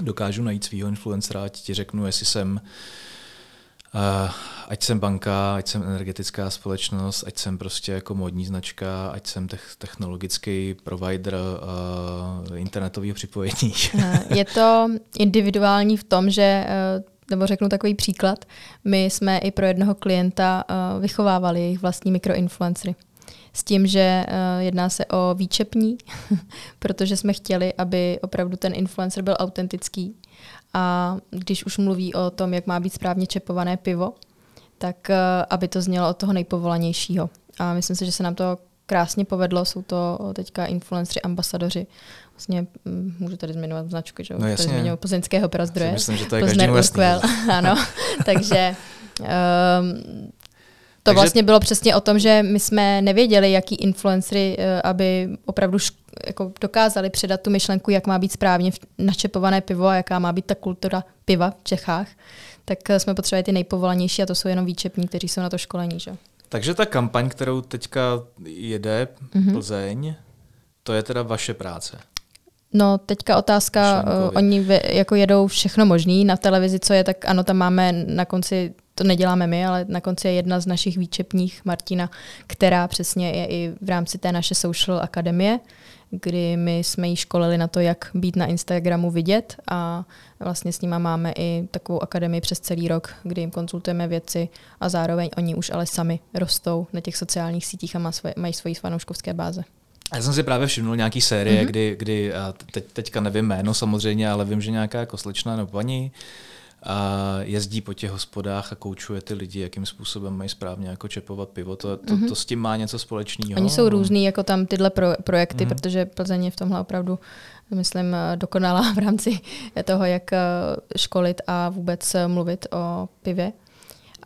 dokážu najít svého influencera, ať ti řeknu, jestli jsem Uh, ať jsem banka, ať jsem energetická společnost, ať jsem prostě jako modní značka, ať jsem technologický provider uh, internetového připojení. Je to individuální v tom, že uh, nebo řeknu takový příklad, my jsme i pro jednoho klienta uh, vychovávali jejich vlastní mikroinfluencery. S tím, že uh, jedná se o výčepní, protože jsme chtěli, aby opravdu ten influencer byl autentický. A když už mluví o tom, jak má být správně čepované pivo, tak uh, aby to znělo od toho nejpovolanějšího. A myslím si, že se nám to krásně povedlo. Jsou to teďka influenceri, ambasadoři. Vlastně mm, můžu tady zmiňovat značku, že? No jasně. Tady zmiňuji plzeňského prazdroje. Myslím, že to je každému jasný. ano, takže um, to Takže... vlastně bylo přesně o tom, že my jsme nevěděli, jaký influencery, eh, aby opravdu šk- jako dokázali předat tu myšlenku, jak má být správně načepované pivo a jaká má být ta kultura piva v Čechách, tak eh, jsme potřebovali ty nejpovolanější a to jsou jenom výčepní, kteří jsou na to školení. Že? Takže ta kampaň, kterou teďka jede mm-hmm. Plzeň, to je teda vaše práce. No, teďka otázka, uh, oni vy, jako jedou všechno možný na televizi, co je, tak ano, tam máme na konci, to neděláme my, ale na konci je jedna z našich výčepních, Martina, která přesně je i v rámci té naše social akademie, kdy my jsme jí školili na to, jak být na Instagramu vidět a vlastně s nima máme i takovou akademii přes celý rok, kdy jim konzultujeme věci a zároveň oni už ale sami rostou na těch sociálních sítích a mají svoji fanouškovské báze. Já jsem si právě všimnul nějaký série, mm-hmm. kdy, kdy teď, teďka nevím jméno samozřejmě, ale vím, že nějaká jako slečna nebo paní a jezdí po těch hospodách a koučuje ty lidi, jakým způsobem mají správně jako čepovat pivo. To, to, mm-hmm. to s tím má něco společného. Oni jsou různý jako tam tyhle pro, projekty, mm-hmm. protože Plzeň je v tomhle opravdu, myslím, dokonalá v rámci toho, jak eh, školit a vůbec eh, mluvit o pivě.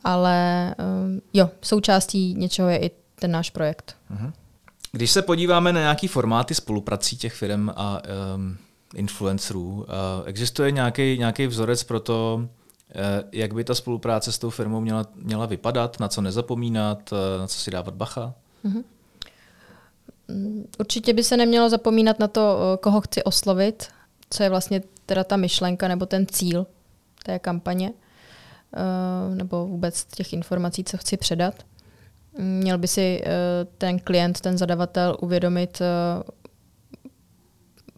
Ale eh, jo, součástí něčeho je i ten náš projekt. Mm-hmm. Když se podíváme na nějaký formáty spoluprací těch firm a um, influencerů, uh, existuje nějaký, nějaký vzorec pro to, uh, jak by ta spolupráce s tou firmou měla, měla vypadat, na co nezapomínat, uh, na co si dávat bacha? Mm-hmm. Určitě by se nemělo zapomínat na to, koho chci oslovit, co je vlastně teda ta myšlenka nebo ten cíl té kampaně, nebo vůbec těch informací, co chci předat. Měl by si ten klient, ten zadavatel uvědomit,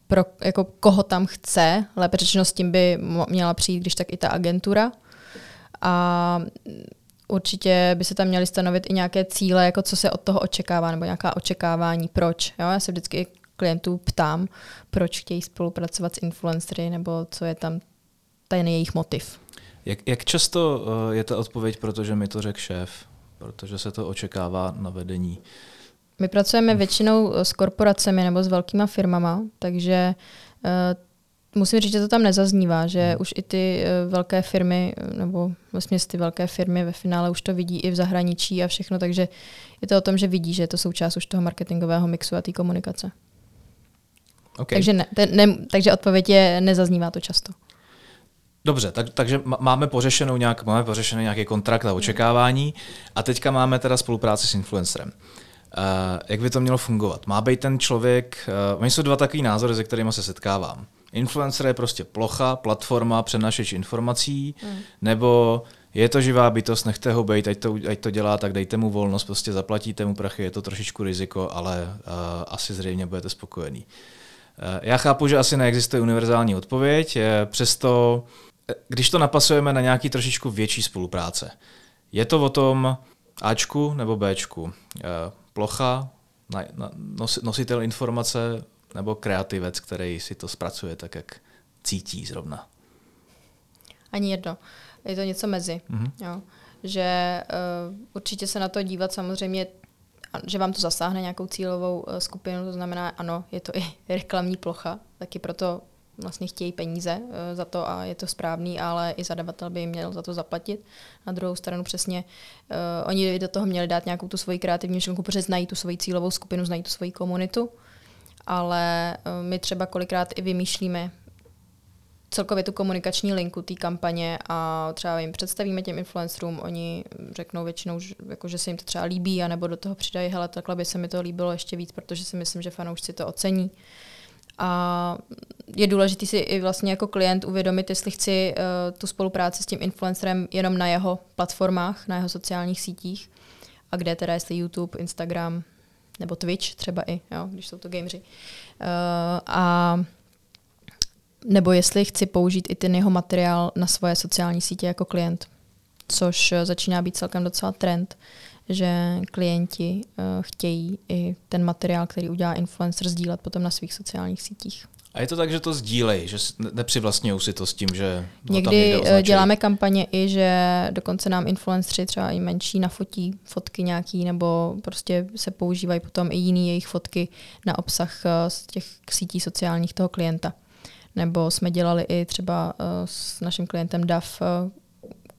pro, jako koho tam chce, lépe řečeno s tím by měla přijít, když tak i ta agentura. A určitě by se tam měly stanovit i nějaké cíle, jako co se od toho očekává, nebo nějaká očekávání, proč. Jo? Já se vždycky klientů ptám, proč chtějí spolupracovat s influencery, nebo co je tam ten jejich motiv. Jak, jak často uh, je ta odpověď, protože mi to řekl šéf? protože se to očekává na vedení. My pracujeme většinou s korporacemi nebo s velkýma firmama, takže uh, musím říct, že to tam nezaznívá, že hmm. už i ty uh, velké firmy, nebo vlastně ty velké firmy ve finále už to vidí i v zahraničí a všechno, takže je to o tom, že vidí, že je to součást už toho marketingového mixu a té komunikace. Okay. Takže, ne, te, ne, takže odpověď je, nezaznívá to často. Dobře, tak, takže máme pořešenou nějak, máme pořešený nějaký kontrakt a očekávání a teďka máme teda spolupráci s influencerem. Uh, jak by to mělo fungovat? Má být ten člověk, uh, oni jsou dva takový názory, se kterými se setkávám. Influencer je prostě plocha, platforma, přenašeč informací, mm. nebo je to živá bytost, nechte ho být, ať to, ať to dělá, tak dejte mu volnost, prostě zaplatíte mu prachy, je to trošičku riziko, ale uh, asi zřejmě budete spokojený. Uh, já chápu, že asi neexistuje univerzální odpověď, přesto když to napasujeme na nějaký trošičku větší spolupráce, je to o tom Ačku nebo Bčku? Eh, plocha, nositel informace nebo kreativec, který si to zpracuje tak, jak cítí zrovna? Ani jedno. Je to něco mezi. Mm-hmm. Jo. Že uh, určitě se na to dívat samozřejmě, že vám to zasáhne nějakou cílovou uh, skupinu, to znamená, ano, je to i reklamní plocha, taky proto vlastně chtějí peníze uh, za to a je to správný, ale i zadavatel by jim měl za to zaplatit. Na druhou stranu přesně uh, oni do toho měli dát nějakou tu svoji kreativní myšlenku, protože znají tu svoji cílovou skupinu, znají tu svoji komunitu, ale uh, my třeba kolikrát i vymýšlíme celkově tu komunikační linku té kampaně a třeba jim představíme těm influencerům, oni řeknou většinou, že, jako, že se jim to třeba líbí, anebo do toho přidají, hele, takhle by se mi to líbilo ještě víc, protože si myslím, že fanoušci to ocení. A je důležité si i vlastně jako klient uvědomit, jestli chci uh, tu spolupráci s tím influencerem jenom na jeho platformách, na jeho sociálních sítích a kde teda, jestli YouTube, Instagram nebo Twitch třeba i, jo, když jsou to gameři. Uh, a nebo jestli chci použít i ten jeho materiál na svoje sociální sítě jako klient, což začíná být celkem docela trend, že klienti uh, chtějí i ten materiál, který udělá influencer, sdílet potom na svých sociálních sítích. A je to tak, že to sdílej, že nepřivlastňují si to s tím, že Někdy tam děláme kampaně i, že dokonce nám influenceri třeba i menší nafotí fotky nějaký, nebo prostě se používají potom i jiný jejich fotky na obsah eh, z těch sítí sociálních toho klienta. Nebo jsme dělali i třeba eh, s naším klientem DAF eh,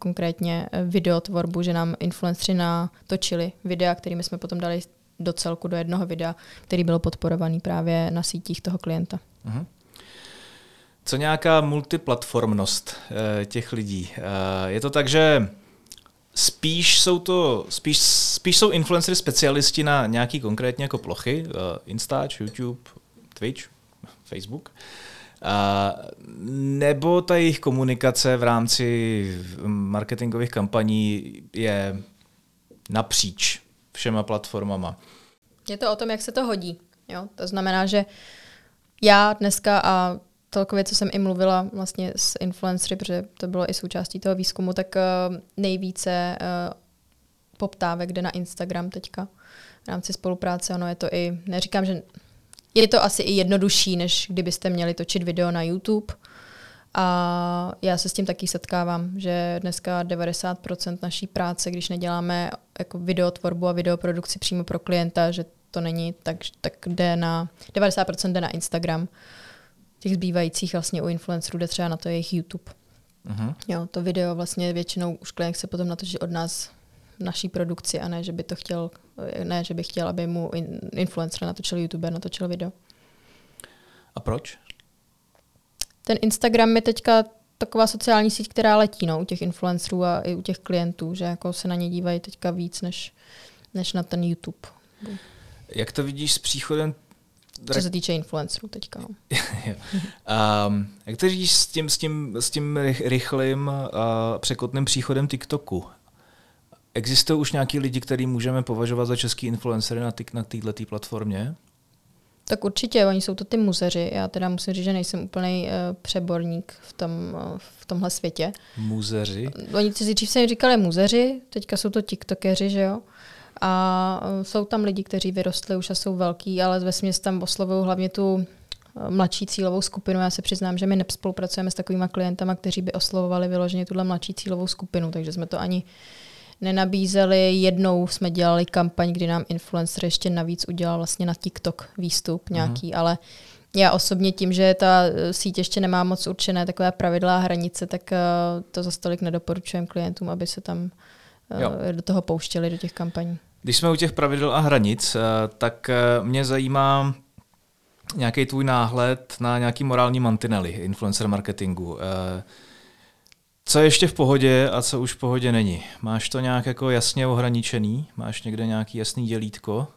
konkrétně videotvorbu, že nám influenceri natočili videa, kterými jsme potom dali do celku do jednoho videa, který byl podporovaný právě na sítích toho klienta. Uh-huh. Co nějaká multiplatformnost uh, těch lidí? Uh, je to tak, že spíš jsou to, spíš, spíš jsou influencery specialisti na nějaký konkrétně jako plochy, Instač, YouTube, Twitch, Facebook, nebo ta jejich komunikace v rámci marketingových kampaní je napříč všema platformama. Je to o tom, jak se to hodí. Jo? To znamená, že já dneska a celkově, co jsem i mluvila vlastně s influencery, protože to bylo i součástí toho výzkumu, tak uh, nejvíce uh, poptávek jde na Instagram teďka v rámci spolupráce. Ono je to i, neříkám, že je to asi i jednodušší, než kdybyste měli točit video na YouTube. A já se s tím taky setkávám, že dneska 90% naší práce, když neděláme jako videotvorbu a videoprodukci přímo pro klienta, že to není, tak, tak jde na, 90% jde na Instagram. Těch zbývajících vlastně u influencerů jde třeba na to jejich YouTube. Uh-huh. Jo, to video vlastně většinou už klient se potom natočí od nás naší produkci a ne, že by to chtěl, ne, že by chtěl, aby mu influencer natočil YouTube, natočil video. A proč? Ten Instagram je teďka taková sociální síť, která letí no, u těch influencerů a i u těch klientů, že jako se na ně dívají teďka víc než, než na ten YouTube. Jak to vidíš s příchodem co se týče influencerů teďka. um, jak to vidíš s tím, s tím, s tím rychlým uh, překotným příchodem TikToku? Existují už nějaký lidi, který můžeme považovat za český influencery na, na této platformě? Tak určitě, oni jsou to ty muzeři. Já teda musím říct, že nejsem úplný uh, přeborník v, tom, uh, v tomhle světě. Muzeři? Oni si dřív se jim říkali muzeři, teďka jsou to tiktokeři, že jo? A uh, jsou tam lidi, kteří vyrostli už a jsou velký, ale ve směs tam oslovují hlavně tu uh, mladší cílovou skupinu. Já se přiznám, že my nespolupracujeme s takovými klientama, kteří by oslovovali vyloženě tuhle mladší cílovou skupinu, takže jsme to ani nenabízeli. Jednou jsme dělali kampaň, kdy nám influencer ještě navíc udělal vlastně na TikTok výstup nějaký, uh-huh. ale já osobně tím, že ta eh, síť ještě nemá moc určené takové pravidla a hranice, tak uh, to za stolik nedoporučujeme klientům, aby se tam uh, do toho pouštěli, do těch kampaní. Když jsme u těch pravidel a hranic, tak mě zajímá nějaký tvůj náhled na nějaký morální mantinely influencer marketingu. Co je ještě v pohodě a co už v pohodě není? Máš to nějak jako jasně ohraničený? Máš někde nějaký jasný dělítko?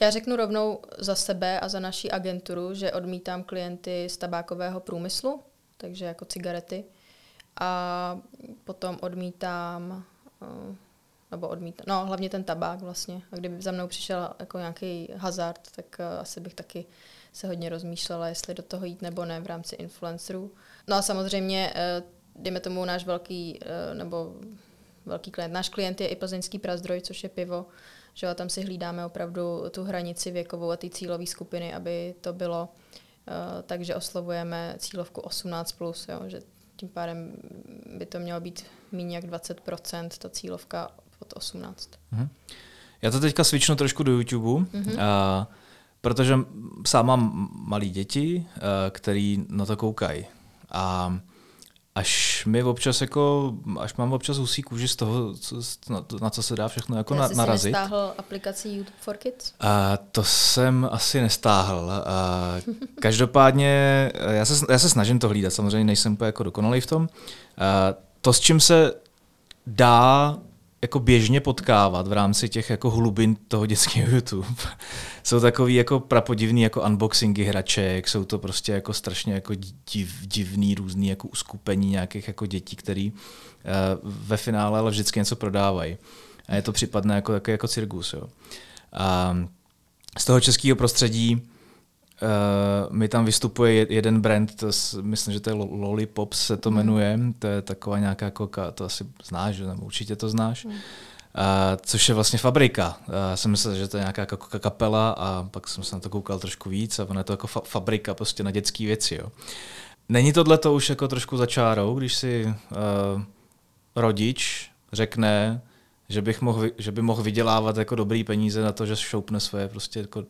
Já řeknu rovnou za sebe a za naší agenturu, že odmítám klienty z tabákového průmyslu, takže jako cigarety. A potom odmítám, eh, nebo odmítám, no hlavně ten tabák vlastně. A kdyby za mnou přišel jako nějaký hazard, tak eh, asi bych taky se hodně rozmýšlela, jestli do toho jít nebo ne v rámci influencerů. No a samozřejmě eh, dejme tomu náš velký, eh, nebo velký klient, náš klient je i plzeňský prazdroj, což je pivo, že jo, tam si hlídáme opravdu tu hranici věkovou a ty cílové skupiny, aby to bylo uh, takže oslovujeme cílovku 18+, plus, jo, že tím pádem by to mělo být méně jak 20%, ta cílovka od 18. Mm-hmm. Já to teďka svičnu trošku do YouTube, mm-hmm. uh, protože sám mám malí děti, uh, který na to koukají. A až mi občas jako, až mám občas husí kůži z toho, co, na, na co se dá všechno jako na, narazit. Jsi nestáhl aplikaci YouTube for Kids? A to jsem asi nestáhl. A každopádně, já se, já se snažím to hlídat, samozřejmě nejsem úplně jako dokonalý v tom. A to, s čím se dá jako běžně potkávat v rámci těch jako hlubin toho dětského YouTube, jsou takový jako prapodivný jako unboxingy hraček, jsou to prostě jako strašně jako div, divný různý jako uskupení nějakých jako dětí, který uh, ve finále ale vždycky něco prodávají. A je to připadne jako, jako, jako cirkus. Jo. A z toho českého prostředí Uh, mi tam vystupuje jeden brand, to s, myslím, že to je Lollipops se to mhm. jmenuje, to je taková nějaká koka, to asi znáš, nebo určitě to znáš, mm. uh, což je vlastně fabrika. Uh, jsem myslel, že to je nějaká koka kapela a pak jsem se na to koukal trošku víc a ono je to jako fa- fabrika prostě na dětské věci. Jo. Není tohle to už jako trošku začárou, když si uh, rodič řekne, že, bych mohl, že by mohl vydělávat jako dobrý peníze na to, že šoupne své prostě jako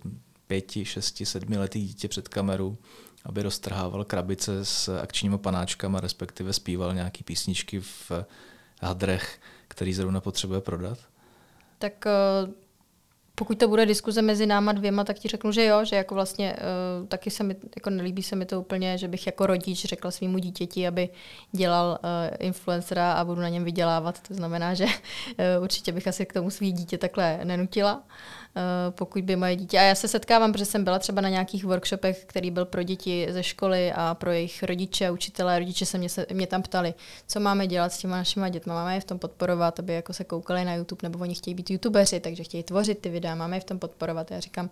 pěti, šesti, sedmiletý dítě před kameru, aby roztrhával krabice s akčními panáčkama, respektive zpíval nějaký písničky v hadrech, který zrovna potřebuje prodat? Tak eh, pokud to bude diskuze mezi náma dvěma, tak ti řeknu, že jo, že jako vlastně uh, taky se mi, jako nelíbí se mi to úplně, že bych jako rodič řekla svýmu dítěti, aby dělal uh, influencera a budu na něm vydělávat. To znamená, že uh, určitě bych asi k tomu svý dítě takhle nenutila. Eh, pokud by moje dítě. A já se setkávám, protože jsem byla třeba na nějakých workshopech, který byl pro děti ze školy a pro jejich rodiče, učitelé. Rodiče se mě, se mě tam ptali, co máme dělat s těma našimi dětmi. Máme je v tom podporovat, aby jako se koukali na YouTube, nebo oni chtějí být youtubeři, takže chtějí tvořit ty videa. Máme je v tom podporovat. Já říkám,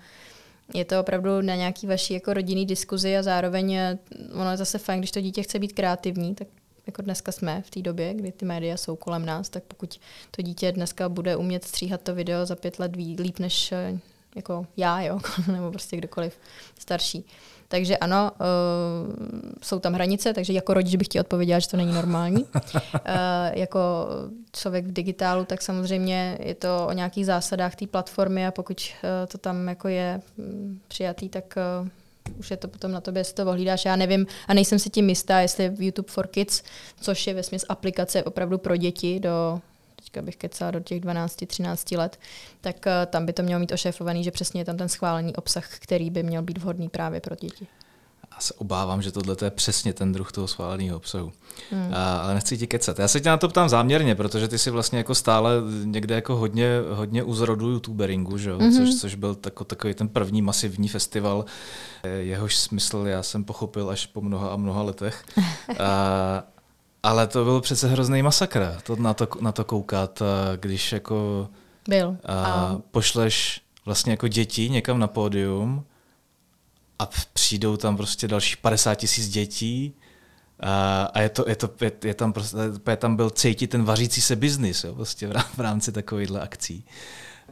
je to opravdu na nějaký vaší jako rodinný diskuzi a zároveň eh, ono je zase fajn, když to dítě chce být kreativní, tak jako dneska jsme v té době, kdy ty média jsou kolem nás, tak pokud to dítě dneska bude umět stříhat to video za pět let líp než eh, jako já, jo, nebo prostě kdokoliv starší. Takže ano, uh, jsou tam hranice, takže jako rodič bych ti odpověděla, že to není normální. Uh, jako člověk v digitálu, tak samozřejmě je to o nějakých zásadách té platformy a pokud uh, to tam jako je um, přijatý, tak uh, už je to potom na tobě, jestli to ohlídáš. Já nevím a nejsem si tím jistá, jestli YouTube for Kids, což je ve aplikace opravdu pro děti do teďka bych kecala do těch 12-13 let, tak uh, tam by to mělo mít ošéfovaný, že přesně je tam ten schválený obsah, který by měl být vhodný právě pro děti já se obávám, že tohle je přesně ten druh toho schváleného obsahu. Hmm. A, ale nechci ti kecat. Já se tě na to ptám záměrně, protože ty si vlastně jako stále někde jako hodně, hodně u zrodu youtuberingu, že? Mm-hmm. Což, což byl tako, takový ten první masivní festival, jehož smysl já jsem pochopil až po mnoha a mnoha letech. a, ale to byl přece hrozný masakr, to na, to, na to koukat, když jako byl. A, pošleš vlastně jako děti někam na pódium, a přijdou tam prostě další 50 tisíc dětí a, a je, to, je, to, je, je tam prostě, je tam byl cítit ten vařící se biznis jo, prostě v rámci takovýchhle akcí.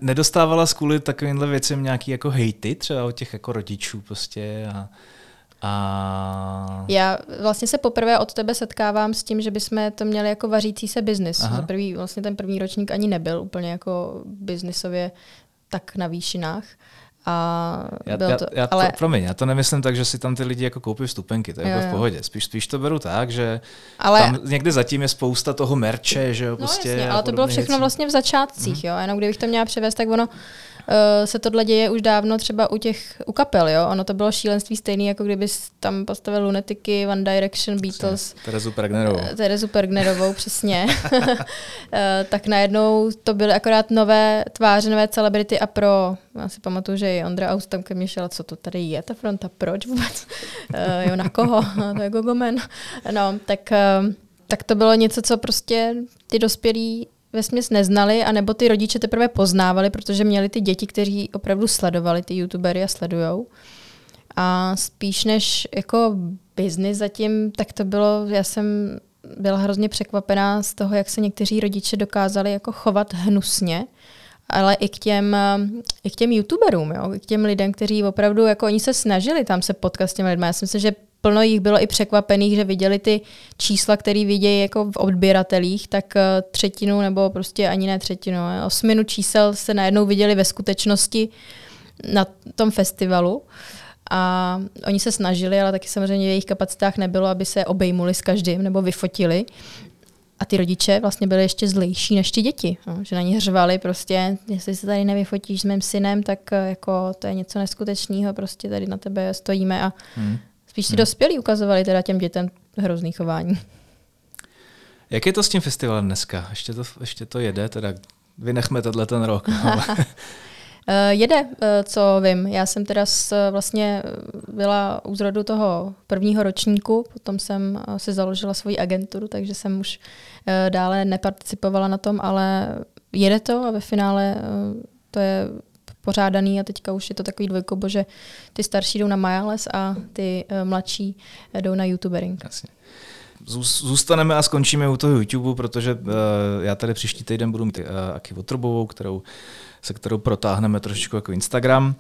Nedostávala z kvůli takovýmhle věcem nějaký jako hejty třeba od těch jako rodičů prostě a, a... Já vlastně se poprvé od tebe setkávám s tím, že bychom to měli jako vařící se biznis. Za prvý, vlastně ten první ročník ani nebyl úplně jako biznisově tak na výšinách. A já, bylo to, já, já ale... to, promiň, já to nemyslím tak, že si tam ty lidi jako koupí vstupenky, to je jako v pohodě. Spíš, spíš to beru tak, že ale... tam někde zatím je spousta toho merče, že jo, no, prostě. Jasně, ale to bylo všechno věcí. vlastně v začátcích, mm-hmm. jo, jenom kdybych to měla převést, tak ono uh, se tohle děje už dávno třeba u těch u kapel, jo. Ono to bylo šílenství stejný, jako kdyby tam postavil Lunetiky, One Direction, Beatles. Terezu Pergnerovou. Uh, Terezu Pergnerovou, přesně. uh, tak najednou to byly akorát nové tváře, nové celebrity a pro, já si pamatuju, že i Ondra Aust tam ke mně šel, co to tady je, ta fronta, proč vůbec? uh, jo, na koho? to je Gogomen. No, tak, uh, tak to bylo něco, co prostě ty dospělí ve směs neznali, anebo ty rodiče teprve poznávali, protože měli ty děti, kteří opravdu sledovali ty youtubery a sledujou. A spíš než jako biznis zatím, tak to bylo, já jsem byla hrozně překvapená z toho, jak se někteří rodiče dokázali jako chovat hnusně, ale i k těm, i k těm youtuberům, jo? k těm lidem, kteří opravdu, jako oni se snažili tam se potkat s těmi lidmi. Já si myslím, že plno jich bylo i překvapených, že viděli ty čísla, které vidějí jako v odběratelích, tak eh, třetinu nebo prostě ani ne třetinu, osminu čísel se najednou viděli ve skutečnosti na tom festivalu. A oni se snažili, ale taky samozřejmě v jejich kapacitách nebylo, aby se obejmuli s každým nebo vyfotili. A ty rodiče vlastně byli ještě zlejší než ty děti, no, že na ně hřvali prostě, jestli se tady nevyfotíš s mým synem, tak eh, jako to je něco neskutečného, prostě tady na tebe stojíme a hmm. Spíš si hmm. dospělí ukazovali teda těm dětem hrozný chování. Jak je to s tím festivalem dneska? Ještě to, ještě to jede, teda vynechme tenhle ten rok. Ale... Uh, jede, uh, co vím. Já jsem teda s, vlastně byla u zrodu toho prvního ročníku, potom jsem uh, si založila svoji agenturu, takže jsem už uh, dále neparticipovala na tom, ale jede to a ve finále uh, to je pořádaný a teďka už je to takový dvojkobo, že ty starší jdou na Majales a ty uh, mladší jdou na YouTubering. Jasně zůstaneme a skončíme u toho YouTube, protože uh, já tady příští týden budu mít uh, Aki Votrobovou, kterou, se kterou protáhneme trošičku jako Instagram uh,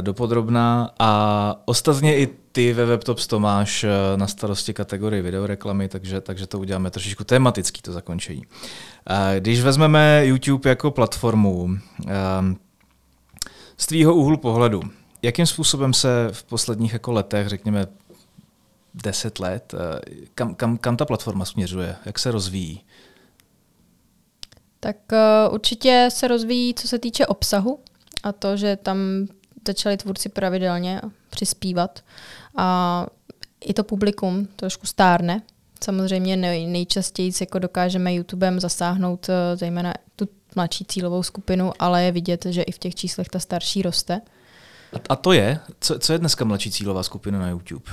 dopodrobná a ostatně i ty ve WebTops to máš uh, na starosti kategorii videoreklamy, takže, takže to uděláme trošičku tematický to zakončení. Uh, když vezmeme YouTube jako platformu, z tvýho úhlu pohledu, jakým způsobem se v posledních jako letech, řekněme deset let. Eh, kam, kam, kam ta platforma směřuje? Jak se rozvíjí? Tak uh, určitě se rozvíjí, co se týče obsahu a to, že tam začali tvůrci pravidelně přispívat a i to publikum trošku stárne. Samozřejmě nej, nejčastěji jako dokážeme YouTubem zasáhnout uh, zejména tu mladší cílovou skupinu, ale je vidět, že i v těch číslech ta starší roste. A to je? Co, co je dneska mladší cílová skupina na YouTube?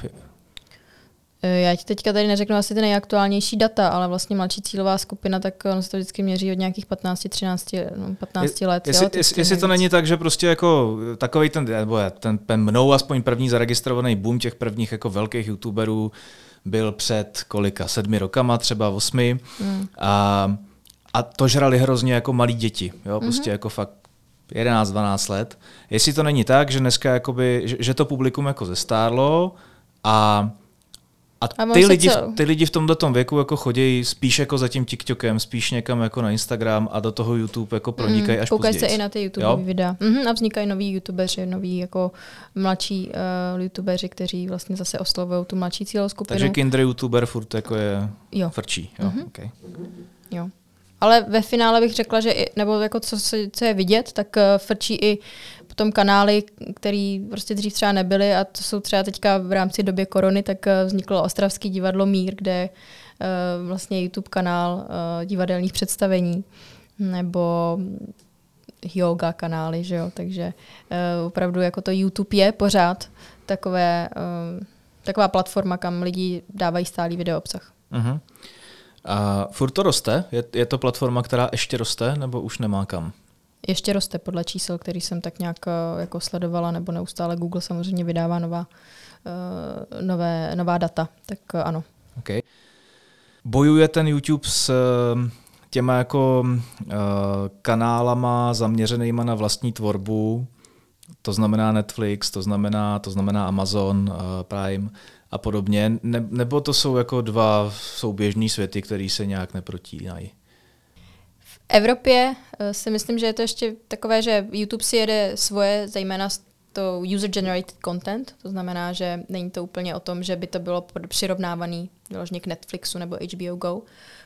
Eh, já ti teďka tady neřeknu asi ty nejaktuálnější data, ale vlastně mladší cílová skupina, tak on se to vždycky měří od nějakých 15, 13, no, 15 je, let. Jestli, jo, jestli, jestli to není tak, že prostě jako takový ten, nebo ten, ten mnou aspoň první zaregistrovaný boom těch prvních jako velkých youtuberů byl před kolika, sedmi rokama, třeba osmi. Hmm. A, a to žrali hrozně jako malí děti, jo, prostě mm-hmm. jako fakt 11-12 let. Jestli to není tak, že dneska jakoby, že, že to publikum jako zestárlo a a ty lidi, v, ty lidi v tomto věku jako chodí spíš jako za tím TikTokem, spíš někam jako na Instagram a do toho YouTube jako pronikají mm, až Koukají se i na ty YouTube videa. Mm-hmm, a vznikají noví YouTubeři, noví jako mladší uh, YouTubeři, kteří vlastně zase oslovují tu mladší cílovou skupinu. Takže kinder YouTuber furt jako je jo. frčí. Jo, mm-hmm. okay. jo. Ale ve finále bych řekla, že i, nebo jako co, co je vidět, tak uh, frčí i potom kanály, které prostě dřív třeba nebyly a to jsou třeba teďka v rámci doby korony, tak uh, vzniklo Ostravský divadlo Mír, kde uh, vlastně YouTube kanál uh, divadelních představení nebo yoga kanály, že jo, takže opravdu jako to YouTube je pořád takové, taková platforma, kam lidi dávají stálý video obsah. Uh-huh. A furt to roste? Je, je to platforma, která ještě roste, nebo už nemá kam? Ještě roste podle čísel, který jsem tak nějak eh, jako sledovala, nebo neustále Google samozřejmě vydává nová, uh, nové, nová data, tak uh, ano. Okay. Bojuje ten YouTube s těma jako kanálama zaměřenýma na vlastní tvorbu, to znamená Netflix, to znamená, to znamená Amazon Prime, a podobně, ne, nebo to jsou jako dva souběžní světy, které se nějak neprotínají? Evropě uh, si myslím, že je to ještě takové, že YouTube si jede svoje, zejména to user-generated content, to znamená, že není to úplně o tom, že by to bylo přirovnávaný vyloženě k Netflixu nebo HBO Go.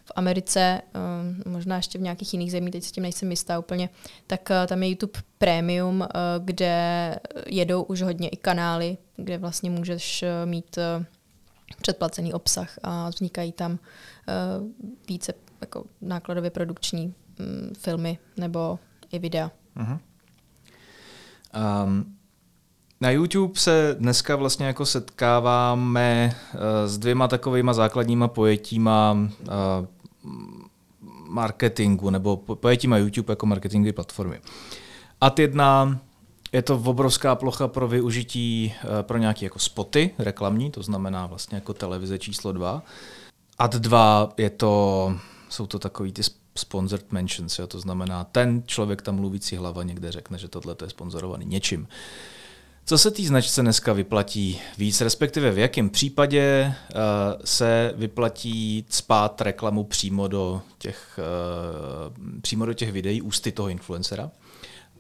V Americe, um, možná ještě v nějakých jiných zemích, teď s tím nejsem jistá úplně, tak uh, tam je YouTube Premium, kde jedou už hodně i kanály, kde vlastně můžeš mít předplacený obsah a vznikají tam více jako nákladově produkční um, filmy nebo i videa. Uh-huh. Um, na YouTube se dneska vlastně jako setkáváme uh, s dvěma takovými základníma pojetíma uh, marketingu nebo pojetíma YouTube jako marketingové platformy. Ad jedna je to obrovská plocha pro využití uh, pro nějaké jako spoty reklamní, to znamená vlastně jako televize číslo dva. Ad dva je to, jsou to takový ty sponsored mentions, jo, to znamená ten člověk tam mluvící hlava někde řekne, že tohle je sponzorovaný něčím. Co se té značce dneska vyplatí víc, respektive v jakém případě uh, se vyplatí spát reklamu přímo do těch, uh, přímo do těch videí ústy toho influencera?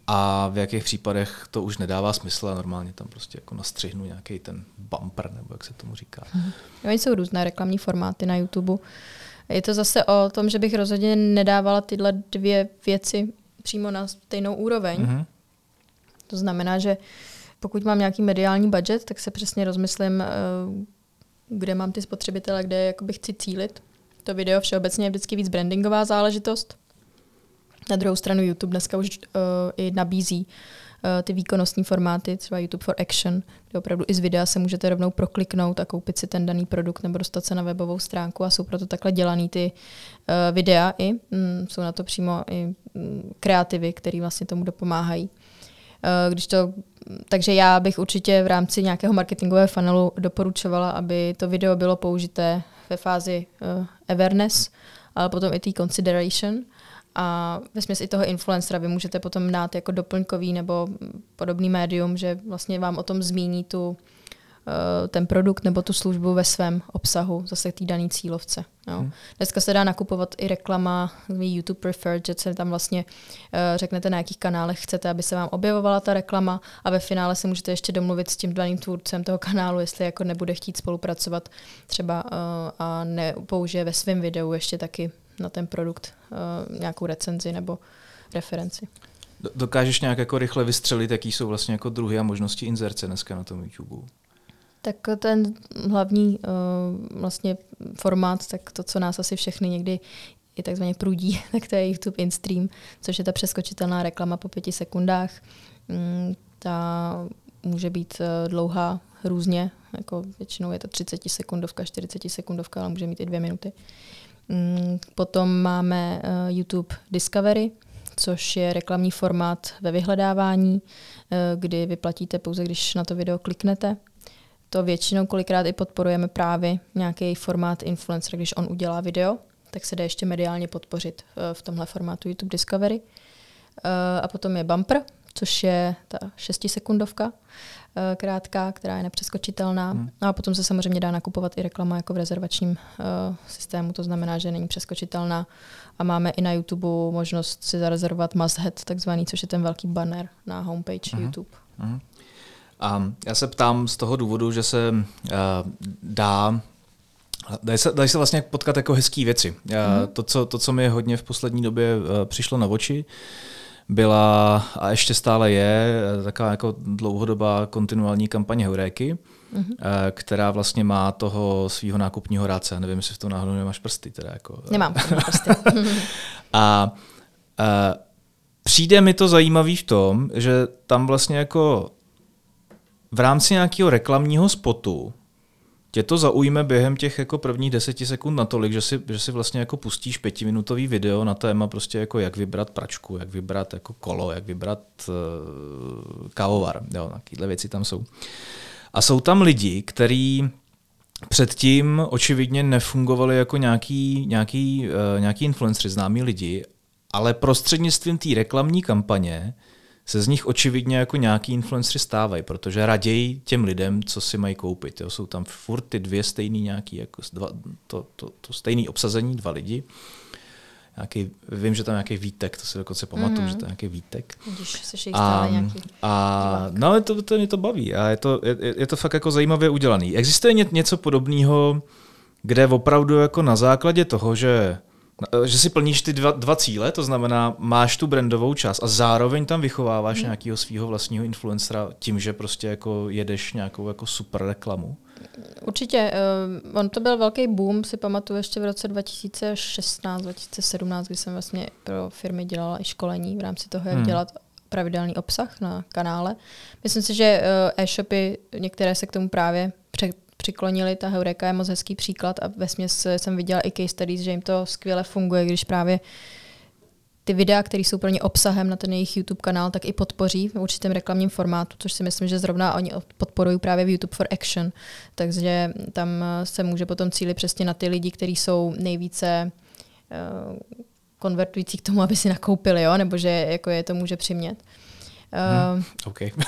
A v jakých případech to už nedává smysl a normálně tam prostě jako nastřihnu nějaký ten bumper, nebo jak se tomu říká. Hmm. Jo, jsou různé reklamní formáty na YouTube. Je to zase o tom, že bych rozhodně nedávala tyhle dvě věci přímo na stejnou úroveň. Mm-hmm. To znamená, že pokud mám nějaký mediální budget, tak se přesně rozmyslím, eh, kde mám ty spotřebitele, kde jakoby chci cílit. To video všeobecně je vždycky víc brandingová záležitost. Na druhou stranu YouTube dneska už uh, i nabízí uh, ty výkonnostní formáty, třeba YouTube for Action, kde opravdu i z videa se můžete rovnou prokliknout a koupit si ten daný produkt nebo dostat se na webovou stránku a jsou proto takhle dělaný ty uh, videa i. Mm, jsou na to přímo i mm, kreativy, které vlastně tomu dopomáhají. Uh, když to, takže já bych určitě v rámci nějakého marketingového funnelu doporučovala, aby to video bylo použité ve fázi uh, awareness, ale potom i té consideration, a ve smyslu i toho influencera vy můžete potom dát jako doplňkový nebo podobný médium, že vlastně vám o tom zmíní tu, eh, ten produkt nebo tu službu ve svém obsahu, zase té dané cílovce. Jo. Hmm. Dneska se dá nakupovat i reklama YouTube Preferred, že se tam vlastně uh, řeknete, na jakých kanálech chcete, aby se vám objevovala ta reklama a ve finále se můžete ještě domluvit s tím daným tvůrcem toho kanálu, jestli jako nebude chtít spolupracovat třeba uh, a nepoužije ve svém videu ještě taky na ten produkt uh, nějakou recenzi nebo referenci. Dokážeš nějak jako rychle vystřelit, jaký jsou vlastně jako druhy a možnosti inzerce dneska na tom YouTube? Tak ten hlavní uh, vlastně formát, tak to, co nás asi všechny někdy je takzvaně prudí, tak to je YouTube InStream, což je ta přeskočitelná reklama po pěti sekundách. Mm, ta může být uh, dlouhá různě, jako většinou je to 30 sekundovka, 40 sekundovka, ale může mít i dvě minuty. Uh, potom máme eh, YouTube Discovery, což je reklamní formát ve vyhledávání, eh, kdy vyplatíte pouze, když na to video kliknete. To většinou kolikrát i podporujeme právě nějaký formát influencer, když on udělá video, tak se dá ještě mediálně podpořit eh, v tomhle formátu YouTube Discovery. A potom je Bumper, což je ta šestisekundovka, Eh, krátká, která je nepřeskočitelná. Hmm. No a potom se samozřejmě dá nakupovat i reklama jako v rezervačním uh, systému, to znamená, že není přeskočitelná. A máme i na YouTube možnost si zarezervovat must head, takzvaný, což je ten velký banner na homepage hmm. YouTube. Hmm. A já se ptám z toho důvodu, že se uh, dá Dají se, dají se vlastně potkat jako hezký věci. Mm-hmm. To, co, to, co mi hodně v poslední době uh, přišlo na oči, byla a ještě stále je taková jako dlouhodobá kontinuální kampaně Heuréky, mm-hmm. která vlastně má toho svého nákupního rádce. Nevím, jestli v tom náhodou nemáš prsty. Teda jako, Nemám prsty. a, a přijde mi to zajímavý v tom, že tam vlastně jako v rámci nějakého reklamního spotu tě to zaujme během těch jako prvních deseti sekund natolik, že si, že si vlastně jako pustíš pětiminutový video na téma prostě jako jak vybrat pračku, jak vybrat jako kolo, jak vybrat uh, kávovar, jo, takovéhle věci tam jsou. A jsou tam lidi, kteří předtím očividně nefungovali jako nějaký, nějaký, uh, nějaký influenceri, známí lidi, ale prostřednictvím té reklamní kampaně se z nich očividně jako nějaký influenceri stávají, protože raději těm lidem, co si mají koupit. Jo. Jsou tam furt ty dvě stejný nějaký, jako dva, to, to, to stejné obsazení, dva lidi. Nějaký, vím, že tam nějaký výtek, to si dokonce pamatuju, mm-hmm. že to je nějaký výtek. Když a, nějaký a, no ale to, to mě to baví a je to, je, je to fakt jako zajímavě udělaný. Existuje něco podobného, kde opravdu jako na základě toho, že že si plníš ty dva, dva cíle, to znamená, máš tu brandovou část a zároveň tam vychováváš hmm. nějakého svého vlastního influencera tím, že prostě jako jedeš nějakou jako super reklamu. Určitě. Uh, on to byl velký boom, si pamatuju ještě v roce 2016, 2017, kdy jsem vlastně pro firmy dělala i školení v rámci toho, jak hmm. dělat pravidelný obsah na kanále. Myslím si, že uh, e-shopy některé se k tomu právě přiklonili. Ta Heureka je moc hezký příklad a ve směs jsem viděla i case studies, že jim to skvěle funguje, když právě ty videa, které jsou plně obsahem na ten jejich YouTube kanál, tak i podpoří v určitém reklamním formátu, což si myslím, že zrovna oni podporují právě v YouTube for Action. Takže tam se může potom cílit přesně na ty lidi, kteří jsou nejvíce uh, konvertující k tomu, aby si nakoupili, jo? nebo že jako je to může přimět. Uh, hmm, okay.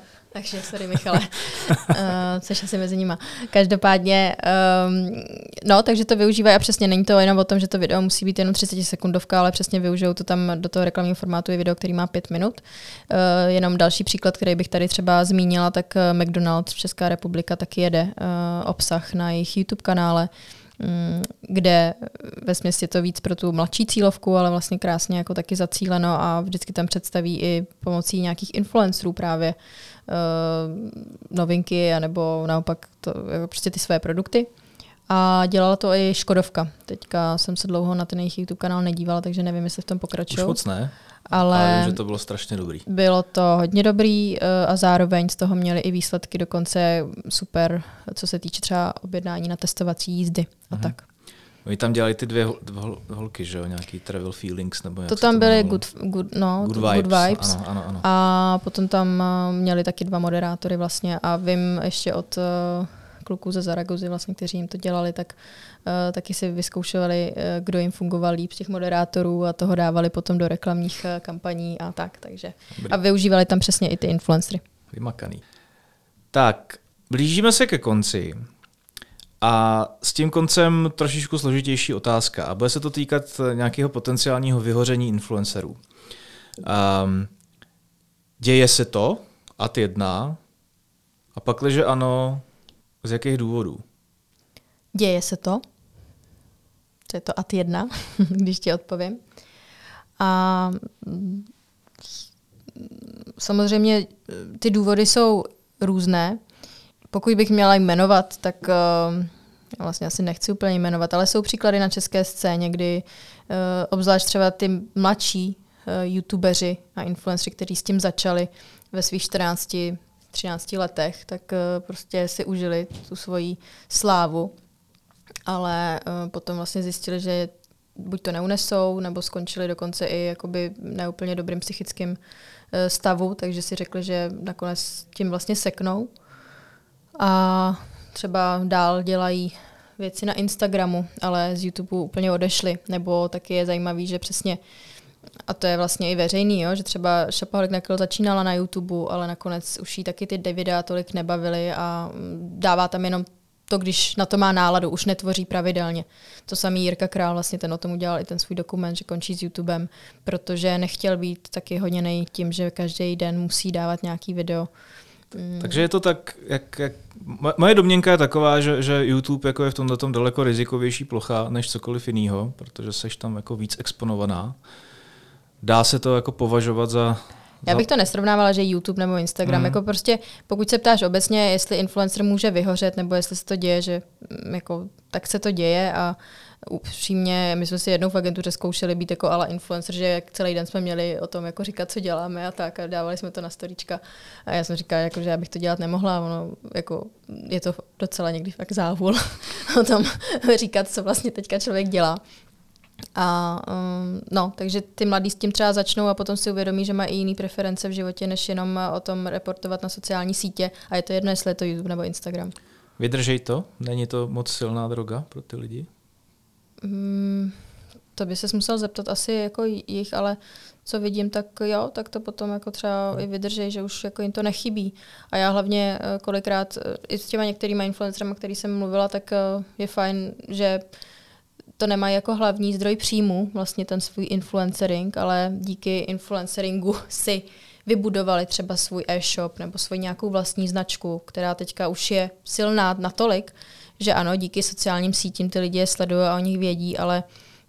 Takže sorry Michale, uh, což asi mezi nima. Každopádně, um, no, takže to využívají a přesně není to jenom o tom, že to video musí být jenom 30 sekundovka, ale přesně využijou to tam do toho reklamního formátu je video, který má 5 minut. Uh, jenom další příklad, který bych tady třeba zmínila, tak McDonald's Česká republika taky jede uh, obsah na jejich YouTube kanále, um, kde ve směs je to víc pro tu mladší cílovku, ale vlastně krásně jako taky zacíleno a vždycky tam představí i pomocí nějakých influencerů právě uh, novinky, anebo naopak to, jako prostě ty své produkty. A dělala to i Škodovka. Teďka jsem se dlouho na ten jejich YouTube kanál nedívala, takže nevím, jestli v tom pokračují. Už moc ne, ale, ale vím, že to bylo strašně dobrý. Bylo to hodně dobrý eh, a zároveň z toho měli i výsledky dokonce super, co se týče třeba objednání na testovací jízdy a Mhm. tak. Oni tam dělali ty dvě hol- dvě hol- holky, že jo, nějaký Travel Feelings, nebo jak To tam byly good, good, no, good, vibes. good vibes. Ano, ano, ano. A potom tam eh, měli taky dva moderátory vlastně a vím ještě od eh, kluků ze Zaragozy, vlastně, kteří jim to dělali, tak uh, taky si vyzkoušeli, uh, kdo jim fungoval líp z těch moderátorů a toho dávali potom do reklamních uh, kampaní a tak. Takže. Dobrý. A využívali tam přesně i ty influencery. Vymakaný. Tak, blížíme se ke konci. A s tím koncem trošičku složitější otázka. A bude se to týkat nějakého potenciálního vyhoření influencerů. Um, děje se to, ad jedna, a pak, že ano, z jakých důvodů? Děje se to. To je to ad jedna, když ti odpovím. A mm, samozřejmě eh, ty důvody jsou různé. Pokud bych měla jmenovat, tak uh, vlastně asi nechci úplně jmenovat, ale jsou příklady na české scéně, kdy uh, obzvlášť třeba ty mladší youtubeři a influenceri, kteří s tím začali ve svých 14, 13 letech, tak uh, prostě si užili tu svoji slávu, ale uh, potom vlastně zjistili, že buď to neunesou, nebo skončili dokonce i jakoby neúplně dobrým psychickým uh, stavu, takže si řekli, že nakonec tím vlastně seknou a třeba dál dělají věci na Instagramu, ale z YouTube úplně odešli. Nebo taky je zajímavý, že přesně, a to je vlastně i veřejný, jo, že třeba Shopaholic Nakl začínala na YouTube, ale nakonec už jí taky ty videa tolik nebavily a dává tam jenom to, když na to má náladu, už netvoří pravidelně. To samý Jirka Král, vlastně ten o tom udělal i ten svůj dokument, že končí s YouTubem, protože nechtěl být taky hodně tím, že každý den musí dávat nějaký video. Mm. Takže je to tak, jak, jak moje domněnka je taková, že, že YouTube jako je v tomto tom daleko rizikovější plocha než cokoliv jiného, protože seš tam jako víc exponovaná. Dá se to jako považovat za, já bych to nesrovnávala, že YouTube nebo Instagram. Mm. Jako prostě, pokud se ptáš obecně, jestli influencer může vyhořet, nebo jestli se to děje, že jako, tak se to děje a upřímně, my jsme si jednou v agentuře zkoušeli být jako ala influencer, že jak celý den jsme měli o tom jako říkat, co děláme a tak a dávali jsme to na storička a já jsem říkala, jako, že já bych to dělat nemohla, ono jako, je to docela někdy fakt závul o tom říkat, co vlastně teďka člověk dělá. A um, no, takže ty mladí s tím třeba začnou a potom si uvědomí, že mají i jiný preference v životě, než jenom o tom reportovat na sociální sítě. A je to jedno, jestli je to YouTube nebo Instagram. Vydržej to? Není to moc silná droga pro ty lidi? Um, to by se musel zeptat asi jako jich, ale co vidím, tak jo, tak to potom jako třeba i vydržej, že už jako jim to nechybí. A já hlavně kolikrát i s těma některýma influencerama, který jsem mluvila, tak je fajn, že to nemají jako hlavní zdroj příjmu, vlastně ten svůj influencering, ale díky influenceringu si vybudovali třeba svůj e-shop nebo svůj nějakou vlastní značku, která teďka už je silná natolik, že ano, díky sociálním sítím ty lidi je sledují a o nich vědí, ale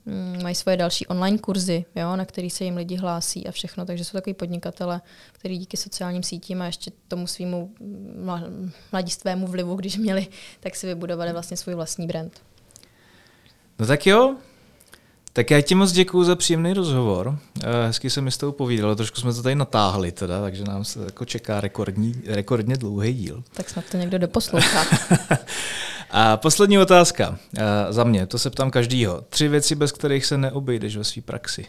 mm, mají svoje další online kurzy, jo, na který se jim lidi hlásí a všechno, takže jsou takový podnikatele, který díky sociálním sítím a ještě tomu svýmu mladistvému vlivu, když měli, tak si vybudovali vlastně svůj vlastní brand. No tak jo, tak já ti moc děkuji za příjemný rozhovor. Hezky se mi s tou povídalo, trošku jsme to tady natáhli teda, takže nám se jako čeká rekordní, rekordně dlouhý díl. Tak snad to někdo doposlouchá. A poslední otázka za mě, to se ptám každýho. Tři věci, bez kterých se neobejdeš ve své praxi.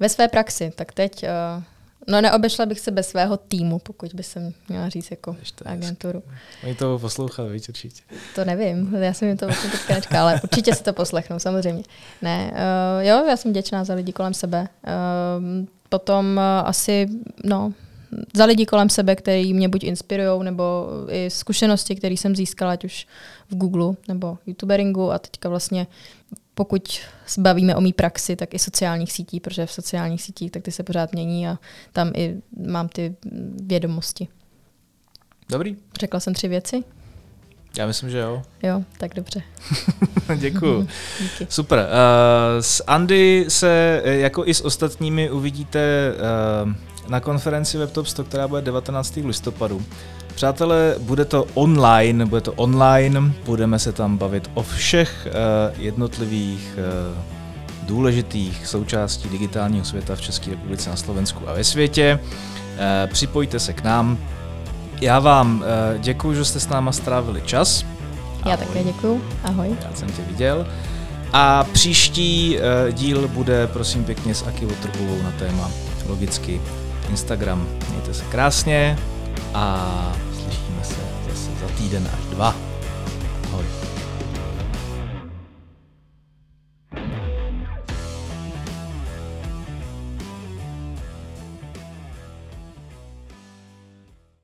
Ve své praxi, tak teď, uh, no neobešla bych se bez svého týmu, pokud by se měla říct jako agenturu. Oni to poslouchali, víc určitě. To nevím, já jsem jim to vlastně teďka nečkala, ale určitě si to poslechnou, samozřejmě. Ne, uh, jo, já jsem vděčná za lidi kolem sebe. Uh, potom uh, asi, no, za lidi kolem sebe, který mě buď inspirují, nebo i zkušenosti, které jsem získala, ať už v Google nebo youtuberingu a teďka vlastně pokud se bavíme o mý praxi, tak i sociálních sítí, protože v sociálních sítích tak ty se pořád mění a tam i mám ty vědomosti. Dobrý. Řekla jsem tři věci? Já myslím, že jo. Jo, tak dobře. Děkuju. Super. Uh, s Andy se jako i s ostatními uvidíte uh, na konferenci WebTop 100, která bude 19. listopadu. Přátelé, bude to online, bude to online, budeme se tam bavit o všech uh, jednotlivých uh, důležitých součástí digitálního světa v České republice, na Slovensku a ve světě. Uh, připojte se k nám. Já vám děkuji, že jste s náma strávili čas. Ahoj. Já také děkuji. Ahoj. Já jsem tě viděl. A příští díl bude, prosím pěkně, s Aki Trubovou na téma logicky Instagram. Mějte se krásně a slyšíme se zase za týden až dva.